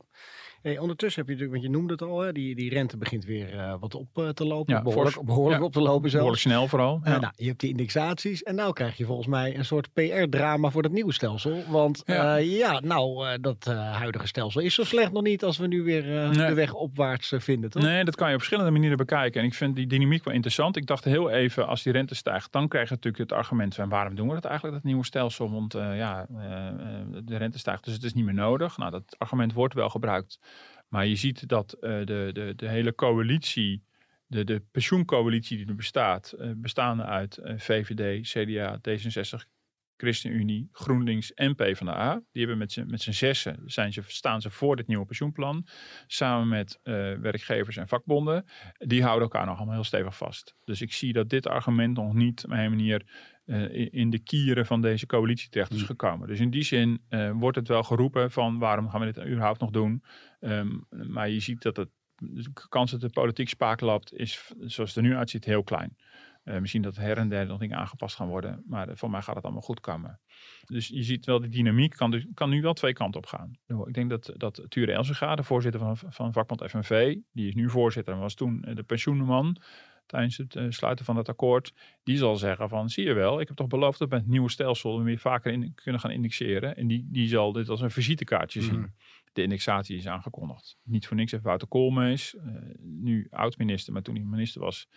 Hey, ondertussen heb je natuurlijk, want je noemde het al, hè, die, die rente begint weer uh, wat op uh, te lopen. Ja, behoorlijk, behoorlijk ja, op te lopen zelfs. Behoorlijk snel vooral. Ja. nou, je hebt die indexaties en nou krijg je volgens mij een soort PR-drama voor dat nieuwe stelsel. Want ja, ja nou, dat huidige stelsel is zo slecht nog niet als we nu weer nee. de weg opwaarts vinden, toch? Nee, dat kan je op verschillende manieren bekijken. En ik vind die dynamiek wel interessant. Ik dacht heel even, als die rente stijgt, dan krijg je natuurlijk het argument van waarom doen we dat eigenlijk, dat nieuwe stelsel? Want ja, de rente stijgt, dus het is niet meer nodig. Nou, dat argument wordt wel gebruikt. Maar je ziet dat uh, de, de, de hele coalitie, de, de pensioencoalitie die er bestaat, uh, bestaande uit VVD, CDA, D66, ChristenUnie, GroenLinks en PvdA. Die hebben met z'n, met z'n zessen, zijn ze, staan ze voor dit nieuwe pensioenplan. Samen met werkgevers en vakbonden. Die houden elkaar nog allemaal heel stevig vast. Dus ik zie dat dit argument nog niet op een manier uh, in de kieren van deze coalitie terecht is hmm. gekomen. Dus in die zin uh, wordt het wel geroepen van waarom gaan we dit überhaupt nog doen. Um, maar je ziet dat het, de kans dat de politiek spaak loopt is zoals het er nu uitziet heel klein. Uh, misschien dat her en der nog dingen aangepast gaan worden. Maar voor mij gaat het allemaal goed komen. Dus je ziet wel, de dynamiek kan, dus, kan nu wel twee kanten op gaan. Ik denk dat, dat Ture Elsenga, de voorzitter van, van vakbond FNV, die is nu voorzitter en was toen de pensioenman tijdens het sluiten van het akkoord, die zal zeggen van zie je wel, ik heb toch beloofd dat met het nieuwe stelsel we weer vaker in, kunnen gaan indexeren. En die, die zal dit als een visitekaartje zien. Mhm. De indexatie is aangekondigd. Niet voor niks heeft Wouter Koolmees, uh, nu oud-minister, maar toen hij minister was,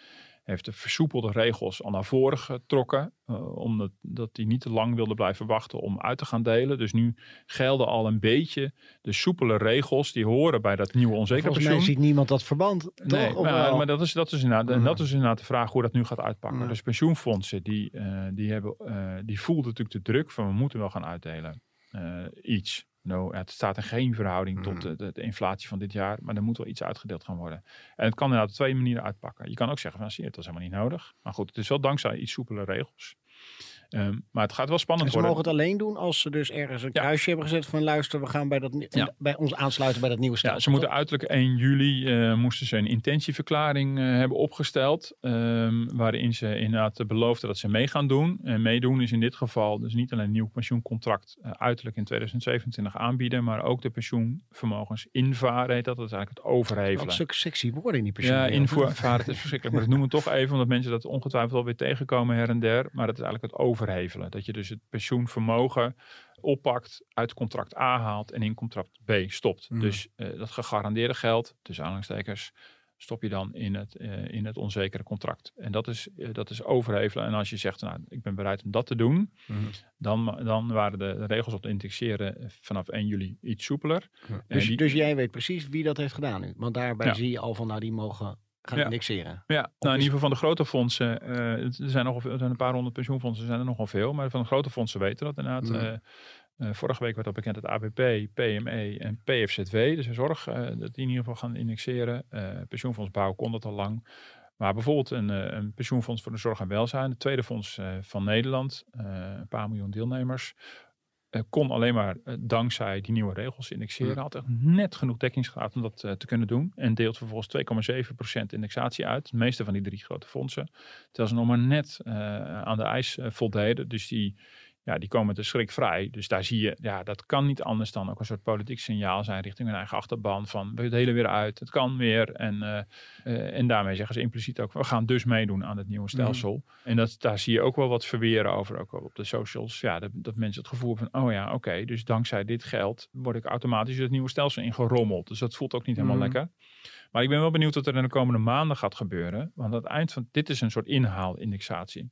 heeft de versoepelde regels al naar voren getrokken. Uh, omdat dat hij niet te lang wilde blijven wachten om uit te gaan delen. Dus nu gelden al een beetje de soepele regels die horen bij dat nieuwe onzeker Volgens mij ziet niemand dat verband. Nee, toch? maar, maar, dat, is, dat, is inderdaad, mm. dat is inderdaad de vraag hoe dat nu gaat uitpakken. Mm. Dus pensioenfondsen die, uh, die, hebben, uh, die voelden natuurlijk de druk van we moeten wel gaan uitdelen. Iets. No, het staat in geen verhouding tot mm. de, de, inflatie van dit jaar, maar er moet wel iets uitgedeeld gaan worden. En het kan inderdaad op twee manieren uitpakken. Je kan ook zeggen van, zie je, het was helemaal niet nodig. Maar goed, het is wel dankzij iets soepele regels. Ehm, maar het gaat wel spannend En ze worden. mogen het alleen doen als ze dus ergens een Ja. kruisje hebben gezet van luister, we gaan bij, dat, Ja. bij ons aansluiten bij dat nieuwe stelsel. Ja, ze moeten uiterlijk 1 juli eh, moesten ze een intentieverklaring eh, hebben opgesteld. ehm, waarin ze inderdaad beloofden dat ze mee gaan doen. En meedoen is in dit geval dus niet alleen een nieuw pensioencontract eh, uiterlijk in 2027 aanbieden. Maar ook de pensioenvermogens invaren. Heet dat. dat is eigenlijk het overhevelen. zulke sexy woorden in die persoon. Ja, invaren is verschrikkelijk. Maar ik noem het toch even, omdat mensen dat ongetwijfeld alweer tegenkomen her en der. Maar het is eigenlijk het overhevelen. Dat je dus het pensioenvermogen oppakt, uit contract A haalt en in contract B stopt. Mhm. Dus eh, dat gegarandeerde geld, tussen aanhalingstekens, stop je dan in het, eh, in het onzekere contract. En dat is, eh, dat is overhevelen. En als je zegt, nou, ik ben bereid om dat te doen, Mhm. dan, dan waren de, regels op te indexeren vanaf 1 juli iets soepeler. En Dus, die- dus jij weet precies wie dat heeft gedaan nu. Want daarbij Ja. zie je al van, nou, die mogen gaan Ja. indexeren. Ja, nou, in ieder geval van de grote fondsen, eh, er zijn, nog, er zijn een paar honderd pensioenfondsen, er zijn er nogal veel, maar van de grote fondsen weten dat inderdaad. Mhm. Eh, eh, vorige week werd al bekend dat ABP, PME en PFZW, dus de zorg, dat die in ieder geval gaan indexeren. Eh pensioenfonds Bouw kon dat al lang. Maar bijvoorbeeld een, een pensioenfonds voor de zorg en welzijn, het tweede fonds van Nederland, een paar miljoen deelnemers, kon alleen maar eh, dankzij die nieuwe regels indexeren. Had echt net genoeg dekkingsgraad om dat eh, te kunnen doen. En deelt vervolgens 2,7% indexatie uit. De meeste van die drie grote fondsen. Terwijl ze nog maar net eh, aan de eis eh, voldeden. Dus die, ja, die komen te schrik vrij. Dus daar zie je, ja, dat kan niet anders dan ook een soort politiek signaal zijn richting hun eigen achterban. Van we delen weer uit, het kan weer. En, eh, eh, en daarmee zeggen ze impliciet ook, we gaan dus meedoen aan het nieuwe stelsel. En dat, daar zie je ook wel wat verweren over, ook op de socials. Ja, dat, dat mensen het gevoel hebben van, oh ja, oké, dus dankzij dit geld word ik automatisch het nieuwe stelsel ingerommeld. Dus dat voelt ook niet helemaal Mhm. lekker. Maar ik ben wel benieuwd wat er in de komende maanden gaat gebeuren. Want aan het eind van, dit is een soort inhaalindexatie.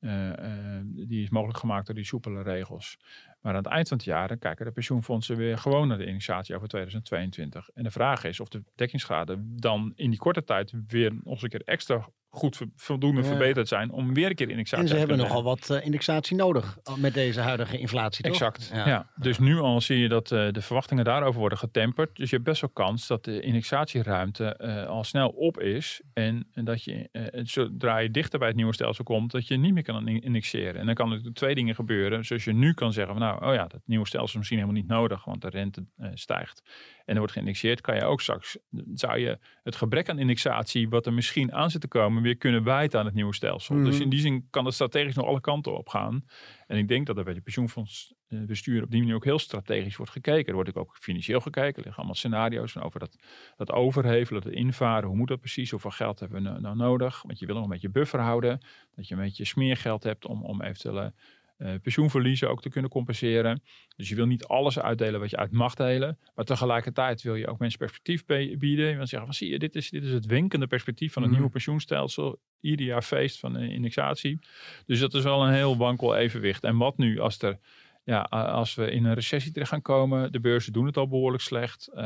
Eh, eh, die is mogelijk gemaakt door die soepele regels. Maar aan het eind van het jaar kijken de pensioenfondsen weer gewoon naar de indexatie over 2022. En de vraag is of de dekkingsgraden dan in die korte tijd weer nog eens een keer extra goed voldoende Ja. verbeterd zijn om weer een keer indexatie En ze te hebben nogal wat eh, indexatie nodig eh, met deze huidige inflatie, toch? Exact. Ja. Dus nu al zie je dat eh, de verwachtingen daarover worden getemperd. Dus je hebt best wel kans dat de indexatieruimte al snel op is. En, en dat je zodra je dichter bij het nieuwe stelsel komt, dat je niet meer kan in- indexeren. En dan kan er twee dingen gebeuren. Zoals je nu kan zeggen van nou, oh ja, dat nieuwe stelsel is misschien helemaal niet nodig, want de rente stijgt. En er wordt geïndexeerd, kan je ook straks, zou je het gebrek aan indexatie, wat er misschien aan zit te komen, weer kunnen wijten aan het nieuwe stelsel. Mhm. Dus in die zin kan het strategisch nog alle kanten op gaan. En ik denk dat er bij de pensioenfondsbestuur op die manier ook heel strategisch wordt gekeken. Er wordt ook financieel gekeken. Er liggen allemaal scenario's van over dat, dat overhevelen, dat invaren. Hoe moet dat precies? Hoeveel geld hebben we nou, nou nodig? Want je wil nog een beetje buffer houden. Dat je een beetje smeergeld hebt om, om eventuele eh, pensioenverliezen ook te kunnen compenseren. Dus je wil niet alles uitdelen wat je uit mag delen. Maar tegelijkertijd wil je ook mensen perspectief bieden. Je wil zeggen van zie je, dit is, dit is het winkende perspectief van het Mhm. nieuwe pensioenstelsel. Ieder jaar feest van de indexatie. Dus dat is wel een heel wankel evenwicht. En wat nu als er ja, als we in een recessie terecht gaan komen, de beurzen doen het al behoorlijk slecht. Eh,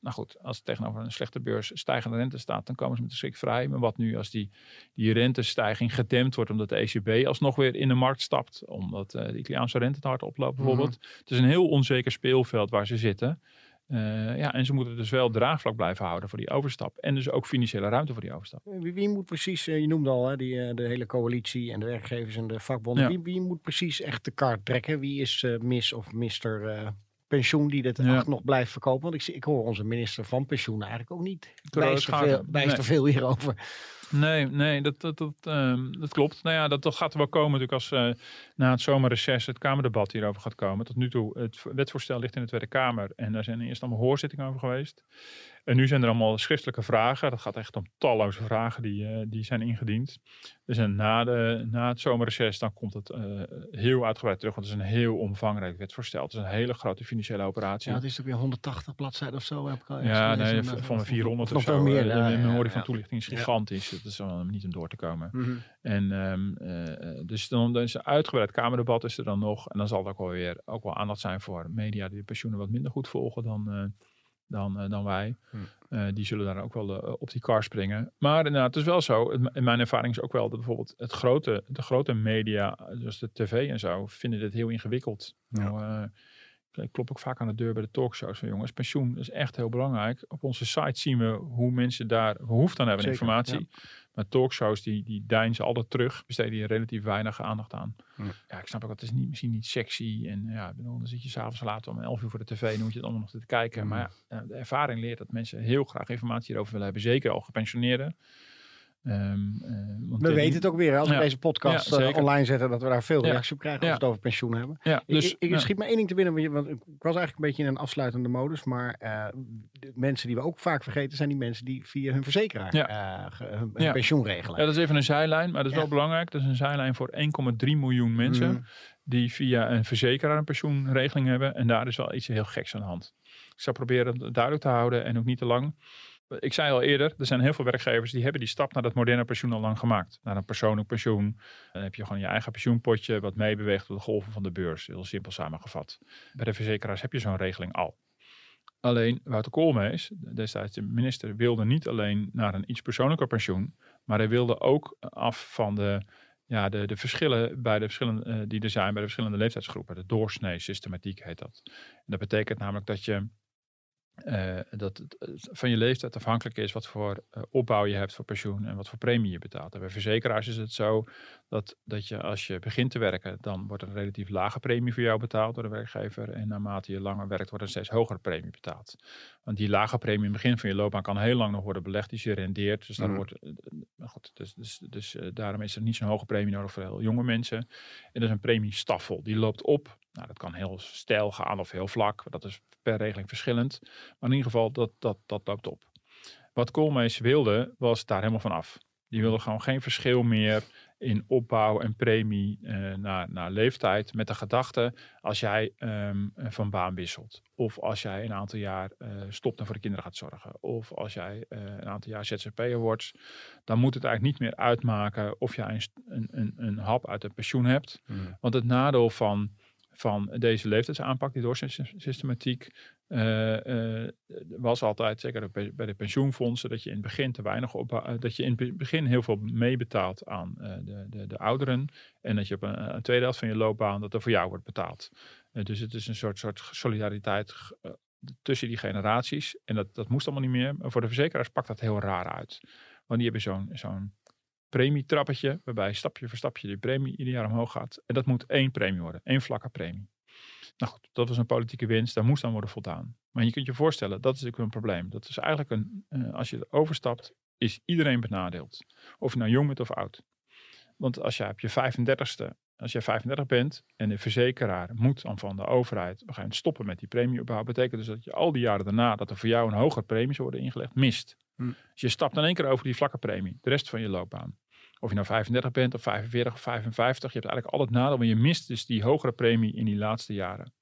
nou goed, als het tegenover een slechte beurs stijgende rente staat, dan komen ze met de schrik vrij. Maar wat nu als die, die rentestijging gedempt wordt, omdat de ECB alsnog weer in de markt stapt, omdat eh, de Italiaanse rente te hard oploopt bijvoorbeeld. Het is een heel onzeker speelveld waar ze zitten. Eh, ja, en ze moeten dus wel draagvlak blijven houden voor die overstap. En dus ook financiële ruimte voor die overstap. Wie, wie moet precies, eh, je noemde al hè, die, eh, de hele coalitie en de werkgevers en de vakbonden. Ja. Wie, wie moet precies echt de kaart trekken? Wie is eh Miss of Mister eh, Pensioen die Ja. echt nog blijft verkopen? Want ik, zie, ik hoor onze minister van Pensioen eigenlijk ook niet bijster veel, er- bijster nee. veel hierover. Nee, nee dat, dat, dat, ehm, dat klopt. Nou ja, dat, dat gaat er wel komen natuurlijk als eh, na het zomerreces het Kamerdebat hierover gaat komen. Tot nu toe, het wetsvoorstel ligt in de Tweede Kamer en daar zijn eerst allemaal hoorzittingen over geweest. En nu zijn er allemaal schriftelijke vragen. Dat gaat echt om talloze vragen die, eh, die zijn ingediend. Dus en na, de, na het zomerreces dan komt het eh, heel uitgebreid terug. Want het is een heel omvangrijk wetsvoorstel. Het is een hele grote financiële operatie. Ja, het is ook weer 180 bladzijden of zo. Heb ik al Ja, nee, eh, van de 400 of zo. meer. Eh, ja, De memorie ja, van toelichting is gigantisch. Dat is wel niet om door te komen. Mhm. En ehm, eh, dus dan, dan is een uitgebreid Kamerdebat is er dan nog. En dan zal er ook wel weer ook wel aandacht zijn voor media die de pensioenen wat minder goed volgen dan, eh, dan, eh, dan wij. Hmm. Eh, die zullen daar ook wel eh, op die kar springen. Maar inderdaad, het is wel zo. Het- in mijn ervaring is ook wel dat bijvoorbeeld het grote, de grote media, zoals de tv en zo, vinden dit heel ingewikkeld. Nou, eh, ik klop ook vaak aan de deur bij de talkshows van jongens, pensioen is echt heel belangrijk. Op onze site zien we hoe mensen daar behoefte aan hebben Zeker, informatie. Maar talkshows die, die deinzen altijd terug, besteden hier relatief weinig aandacht aan. Ja. Ja, ik snap ook, dat is niet, misschien niet sexy. En ja, dan zit je s'avonds later om 11 uur voor de tv en dan moet je het allemaal nog te kijken. Mm. Maar ja, de ervaring leert dat mensen heel graag informatie hierover willen hebben. Zeker al gepensioneerden. Ehm, eh, want We weten het ook weer, hè, als we Ja. deze podcast Ja, eh, online zetten, dat we daar veel Ja. reacties op krijgen als we het over pensioen hebben. Dus, ik, schiet me één ding te binnen, want ik was eigenlijk een beetje in een afsluitende modus, maar eh, de mensen die we ook vaak vergeten zijn die mensen die via hun verzekeraar hun, hun Ja. pensioen regelen. Ja, dat is even een zijlijn, maar dat is wel belangrijk. Dat is een zijlijn voor 1,3 miljoen mensen Mm. die via een verzekeraar een pensioenregeling hebben. En daar is wel iets heel geks aan de hand. Ik zal proberen het duidelijk te houden en ook niet te lang. Ik zei al eerder, er zijn heel veel werkgevers die hebben die stap naar dat moderne pensioen al lang gemaakt. Naar een persoonlijk pensioen. Dan heb je gewoon je eigen pensioenpotje wat meebeweegt op de golven van de beurs. Heel simpel samengevat. Bij de verzekeraars heb je zo'n regeling al. Alleen Wouter Koolmees, destijds de minister, wilde niet alleen naar een iets persoonlijker pensioen, maar hij wilde ook af van de, ja, de, de verschillen bij de verschillende, eh, die er zijn bij de verschillende leeftijdsgroepen. De doorsnee systematiek heet dat. En dat betekent namelijk dat je eh, dat het van je leeftijd afhankelijk is wat voor eh, opbouw je hebt voor pensioen en wat voor premie je betaalt. En bij verzekeraars is het zo dat, dat je als je begint te werken, dan wordt er een relatief lage premie voor jou betaald door de werkgever. En naarmate je langer werkt, wordt er een steeds hogere premie betaald. Want die lage premie in het begin van je loopbaan kan heel lang nog worden belegd, dus je rendeert. Dus, daar wordt, eh, goed, dus, dus, dus daarom is er niet zo'n hoge premie nodig voor heel jonge mensen. En dat is een premiestaffel, die loopt op. Nou, dat kan heel stijl gaan of heel vlak. Dat is per regeling verschillend. Maar in ieder geval, dat, dat, dat loopt op. Wat Koolmees wilde, was daar helemaal van af. Die wilde gewoon geen verschil meer in opbouw en premie eh, naar, naar leeftijd. Met de gedachte, als jij ehm, van baan wisselt. Of als jij een aantal jaar eh, stopt en voor de kinderen gaat zorgen. Of als jij eh, een aantal jaar ZZP'er wordt. Dan moet het eigenlijk niet meer uitmaken of jij een, een, een, een hap uit het pensioen hebt. Want het nadeel van, van deze leeftijdsaanpak, die doorsystematiek, eh, was altijd, zeker bij de pensioenfondsen, dat je in het begin te weinig op, eh, dat je in het begin heel veel meebetaalt aan de, de, de ouderen. En dat je op een, tweede helft van je loopbaan dat er voor jou wordt betaald. Dus het is een soort, soort solidariteit tussen die generaties. En dat, dat moest allemaal niet meer. Maar voor de verzekeraars pakt dat heel raar uit. Want die hebben zo'n zo'n premietrappetje, waarbij stapje voor stapje die premie ieder jaar omhoog gaat. En dat moet één premie worden, één vlakke premie. Nou goed, dat was een politieke winst, daar moest aan worden voldaan. Maar je kunt je voorstellen, dat is natuurlijk een probleem. Dat is eigenlijk een, eh, als je er overstapt, is iedereen benadeeld. Of je nou jong bent of oud. Want als jij op je 35ste, als jij 35 bent en de verzekeraar moet dan van de overheid gegeven moment stoppen met die premieopbouw, betekent dus dat je al die jaren daarna dat er voor jou een hogere premie zou worden ingelegd, mist. Hm. Dus je stapt in één keer over die vlakke premie, de rest van je loopbaan. Of je nou 35 bent of 45 of 55, je hebt eigenlijk al het nadeel, maar je mist dus die hogere premie in die laatste jaren.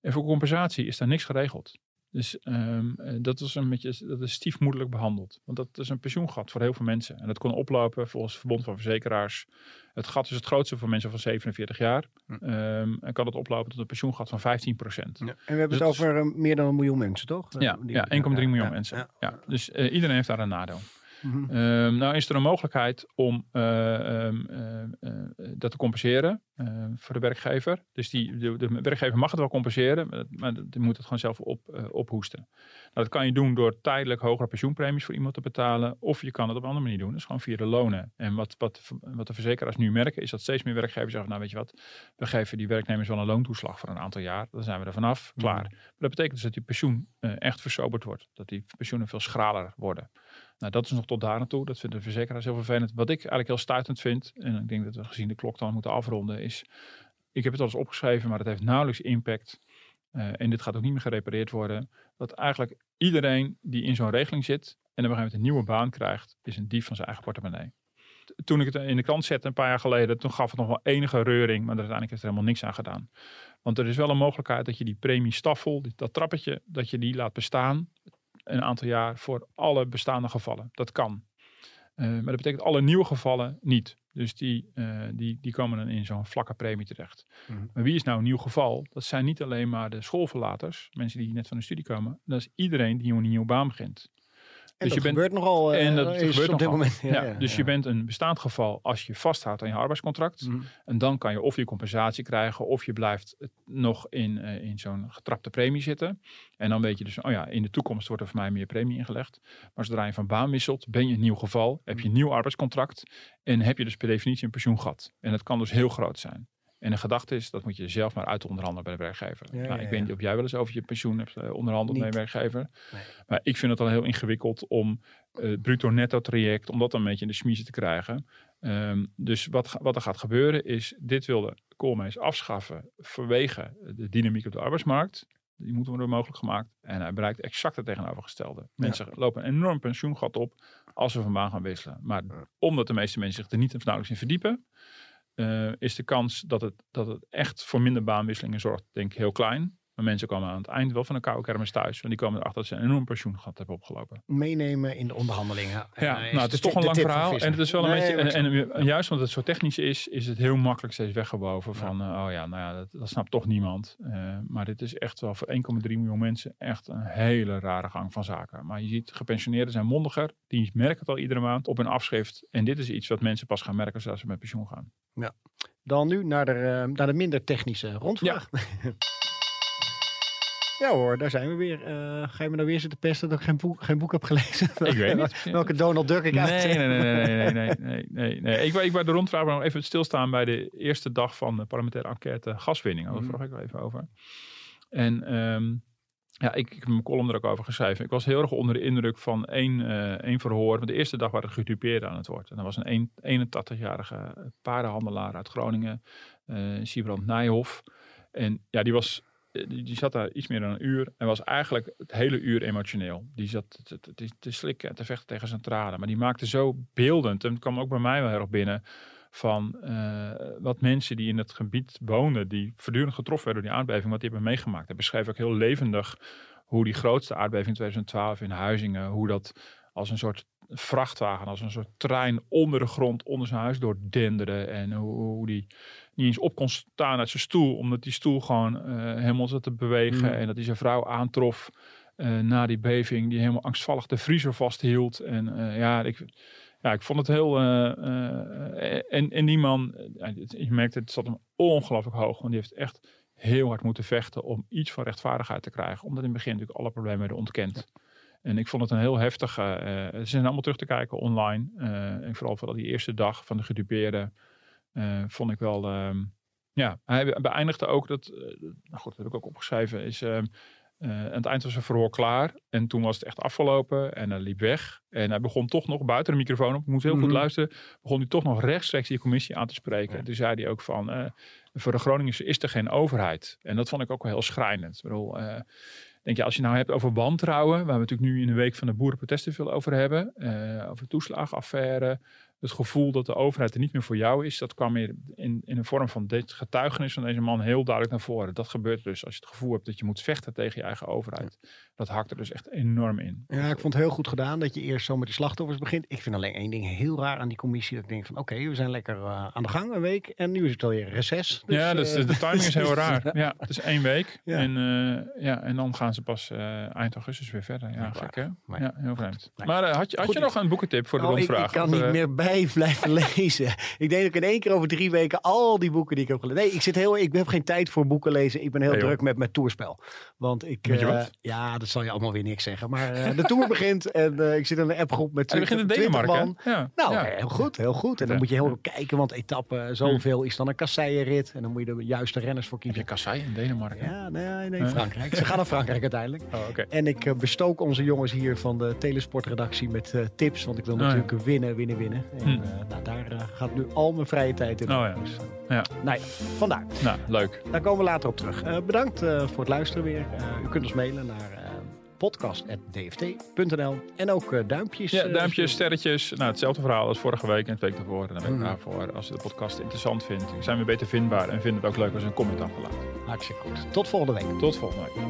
En voor compensatie is daar niks geregeld. Dus ehm, eh, dat is een beetje dat is stiefmoederlijk behandeld. Want dat is een pensioengat voor heel veel mensen. En dat kon oplopen volgens het Verbond van Verzekeraars. Het gat is het grootste voor mensen van 47 jaar. Hm. Ehm, en kan het oplopen tot een pensioengat van 15 procent. Ja. En we hebben Dus het is- over eh, meer dan een miljoen mensen, toch? Ja, Die- ja 1,3 miljoen ja, mensen. ja. Ja. Dus eh, iedereen heeft daar een nadeel. Mhm. Ehm, nou is er een mogelijkheid om eh, ehm, eh, eh, dat te compenseren voor de werkgever. Dus die, de, de werkgever mag het wel compenseren, maar, maar die moet het gewoon zelf op, ophoesten. Nou, dat kan je doen door tijdelijk hogere pensioenpremies voor iemand te betalen. Of je kan het op een andere manier doen, dus gewoon via de lonen. En wat, wat, wat de verzekeraars nu merken, is dat steeds meer werkgevers zeggen, nou weet je wat, we geven die werknemers wel een loontoeslag voor een aantal jaar. Dan zijn we er vanaf, klaar. Maar dat betekent dus dat die pensioen echt versoberd wordt. Dat die pensioenen veel schraler worden. Nou, dat is nog tot daar naartoe. Dat vinden de verzekeraars heel vervelend. Wat ik eigenlijk heel stuitend vind, en ik denk dat we gezien de klok dan moeten afronden, is, ik heb het al eens opgeschreven, maar het heeft nauwelijks impact. Eh, en dit gaat ook niet meer gerepareerd worden. Dat eigenlijk iedereen die in zo'n regeling zit en op een gegeven moment een nieuwe baan krijgt, is een dief van zijn eigen portemonnee. Toen ik het in de krant zette een paar jaar geleden, toen gaf het nog wel enige reuring, maar uiteindelijk is er helemaal niks aan gedaan. Want er is wel een mogelijkheid dat je die premiestaffel, die- dat trappetje, dat je die laat bestaan een aantal jaar voor alle bestaande gevallen. Dat kan. Eh, maar dat betekent alle nieuwe gevallen niet. Dus die, eh, die, die komen dan in zo'n vlakke premie terecht. Mhm. Maar wie is nou een nieuw geval? Dat zijn niet alleen maar de schoolverlaters, mensen die net van de studie komen. Dat is iedereen die een nieuwe baan begint. En Dus je bent- gebeurt nogal. eh, en dat gebeurt op dit moment. Ja, dus je bent een bestaand geval als je vasthoudt aan je arbeidscontract. Mhm. En dan kan je of je compensatie krijgen of je blijft nog in, eh, in zo'n getrapte premie zitten. En dan weet je dus, oh ja, in de toekomst wordt er voor mij meer premie ingelegd. Maar zodra je van baan wisselt, ben je een nieuw geval, heb je een nieuw arbeidscontract en heb je dus per definitie een pensioengat. En dat kan dus heel groot zijn. En de gedachte is, dat moet je zelf maar uit onderhandelen bij de werkgever. Ja, nou, ja, ik weet niet of jij wel eens over je pensioen hebt eh, onderhandeld met een werkgever. Nee. Maar ik vind het al heel ingewikkeld om eh, het bruto-netto traject, om dat een beetje in de smiezen te krijgen. Ehm, dus wat, wat er gaat gebeuren is, dit wilde Koolmees afschaffen vanwege de dynamiek op de arbeidsmarkt. Die moet worden mogelijk gemaakt. En hij bereikt exact het tegenovergestelde. Mensen lopen een enorm pensioengat op als ze van baan gaan wisselen. Maar omdat de meeste mensen zich er niet of nauwelijks in verdiepen, eh, is de kans dat het, dat het echt voor minder baanwisselingen zorgt, denk ik, heel klein. Maar mensen komen aan het eind wel van een koude kermis thuis. Want die komen erachter dat ze een enorm pensioengat hebben opgelopen. Meenemen in de onderhandelingen. Ja, Eh, nou, het is toch een lang verhaal. En het is wel een beetje. En, juist omdat het zo technisch is, is het heel makkelijk steeds weggewoven. Van, eh, oh ja, nou ja, dat, dat snapt toch niemand. Eh, maar dit is echt wel voor 1,3 miljoen mensen echt een hele rare gang van zaken. Maar je ziet, gepensioneerden zijn mondiger. Die merken het al iedere maand op een afschrift. En dit is iets wat mensen pas gaan merken als ze met pensioen gaan. Dan nu naar de, naar de minder technische rondvraag. Ja. hoor, daar zijn we weer. Eh, ga je me nou weer zitten pesten dat ik geen boek, geen boek heb gelezen? Ik weet niet. Welke Donald Duck ik Nee, uit. nee, nee, nee, nee, nee, nee, nee, nee. Ik, wou- ik wou de rondvraag nog even stilstaan bij de eerste dag van de parlementaire enquête gaswinning. Daar Mhm. vroeg ik wel even over. En ehm, ja, ik, ik heb mijn column er ook over geschreven. Ik was heel erg onder de indruk van één, eh, één verhoor. Want de eerste dag waren gedupeerden aan het woord. En dat was een een- 81-jarige paardenhandelaar uit Groningen, eh Siebrand Nijhoff. En ja, die was eh, die, die zat daar iets meer dan een uur en was eigenlijk het hele uur emotioneel. Die zat te, te, te, slikken en te vechten tegen zijn tranen. Maar die maakte zo beeldend, en het kwam ook bij mij wel heel erg binnen, van eh, wat mensen die in het gebied woonden, die voortdurend getroffen werden door die aardbeving, wat die hebben meegemaakt. Hij beschreef ook heel levendig hoe die grootste aardbeving in 2012 in Huizingen, hoe dat als een soort vrachtwagen, als een soort trein onder de grond, onder zijn huis doordenderde. En hoe, hoe die niet eens op kon staan uit zijn stoel, omdat die stoel gewoon eh, helemaal zat te bewegen. Mm. En dat hij zijn vrouw aantrof eh, na die beving, die helemaal angstvallig de vriezer vasthield. En eh, ja, ik, ja, ik vond het heel. en, en die man, je merkte, het zat hem ongelooflijk hoog, want die heeft echt heel hard moeten vechten om iets van rechtvaardigheid te krijgen. Omdat in het begin natuurlijk alle problemen werden ontkend. En ik vond het een heel heftige. ze zijn allemaal terug te kijken online. eh, en vooral vooral die eerste dag van de gedupeerden. Eh, vond ik wel. ehm, ja, hij beëindigde ook dat. eh, nou goed, dat heb ik ook opgeschreven. Is. eh, aan het eind was zijn verhoor klaar. En toen was het echt afgelopen. En hij liep weg. En hij begon toch nog buiten de microfoon op. Ik moet heel Mhm. goed luisteren. Begon hij toch nog rechtstreeks die commissie aan te spreken. En toen zei hij ook van. voor de Groningers is er geen overheid. En dat vond ik ook wel heel schrijnend. Ik bedoel, denk je, als je nou hebt over wantrouwen, waar we natuurlijk nu in de week van de boerenprotesten veel over hebben, over de toeslagaffaire, het gevoel dat de overheid er niet meer voor jou is, dat kwam meer in, in de vorm van dit getuigenis van deze man heel duidelijk naar voren. Dat gebeurt dus als je het gevoel hebt dat je moet vechten tegen je eigen overheid. Dat hakt er dus echt enorm in. Ja, ik vond het heel goed gedaan dat je eerst zo met die slachtoffers begint. Ik vind alleen één ding heel raar aan die commissie. Dat ik denk van oké, we zijn lekker eh, aan de gang een week. En nu is het alweer reces. Dus, ja, dus de, de timing is heel raar. Ja, het is één week. Ja. En, eh, ja, en dan gaan ze pas eind augustus weer verder. Ja, gek hè? Ja, heel vreemd. Nee. Maar had je, had je nog een boekentip voor de Oh, rondvraag? ik kan Of, niet meer bij blijven lezen. Ik denk dat ik in één keer over drie weken al die boeken die ik heb gelezen. Nee, ik, zit heel, ik heb geen tijd voor boeken lezen. Ik ben heel druk met mijn toerspel. Want ik. Met eh, ja, dat zal je allemaal weer niks zeggen. Maar eh, de tour begint en eh, ik zit in een appgroep met En die 20, begint in 20 Denemarken. man. Ja. Nou, ja. heel goed, heel goed. En dan moet je heel kijken, want etappe zoveel is dan een kasseienrit. En dan moet je de juiste renners voor Heb je kiezen. kassei in Denemarken? Ja, nee, nee? Frankrijk. Ze gaan naar Frankrijk uiteindelijk. Oh, oké. En ik bestook onze jongens hier van de Telesportredactie met eh, tips. Want ik wil Oh, natuurlijk winnen, winnen, winnen. En Hm. eh, nou, daar eh, gaat nu al mijn vrije tijd in. Oh, ja. Dus, eh, Ja. Nou ja, vandaar. Nou, leuk. Daar komen we later op terug. Bedankt voor het luisteren weer. U kunt ons mailen naar podcast.dft.nl. En ook duimpjes. Ja, duimpjes, sterretjes. Nou, hetzelfde verhaal als vorige week en het week daarvoor. En dan ben ik Mhm. daarvoor. Als je de podcast interessant vindt, zijn we beter vindbaar. En vind het ook leuk als een comment achterlaat. Hartstikke goed. Tot volgende week. Tot volgende week.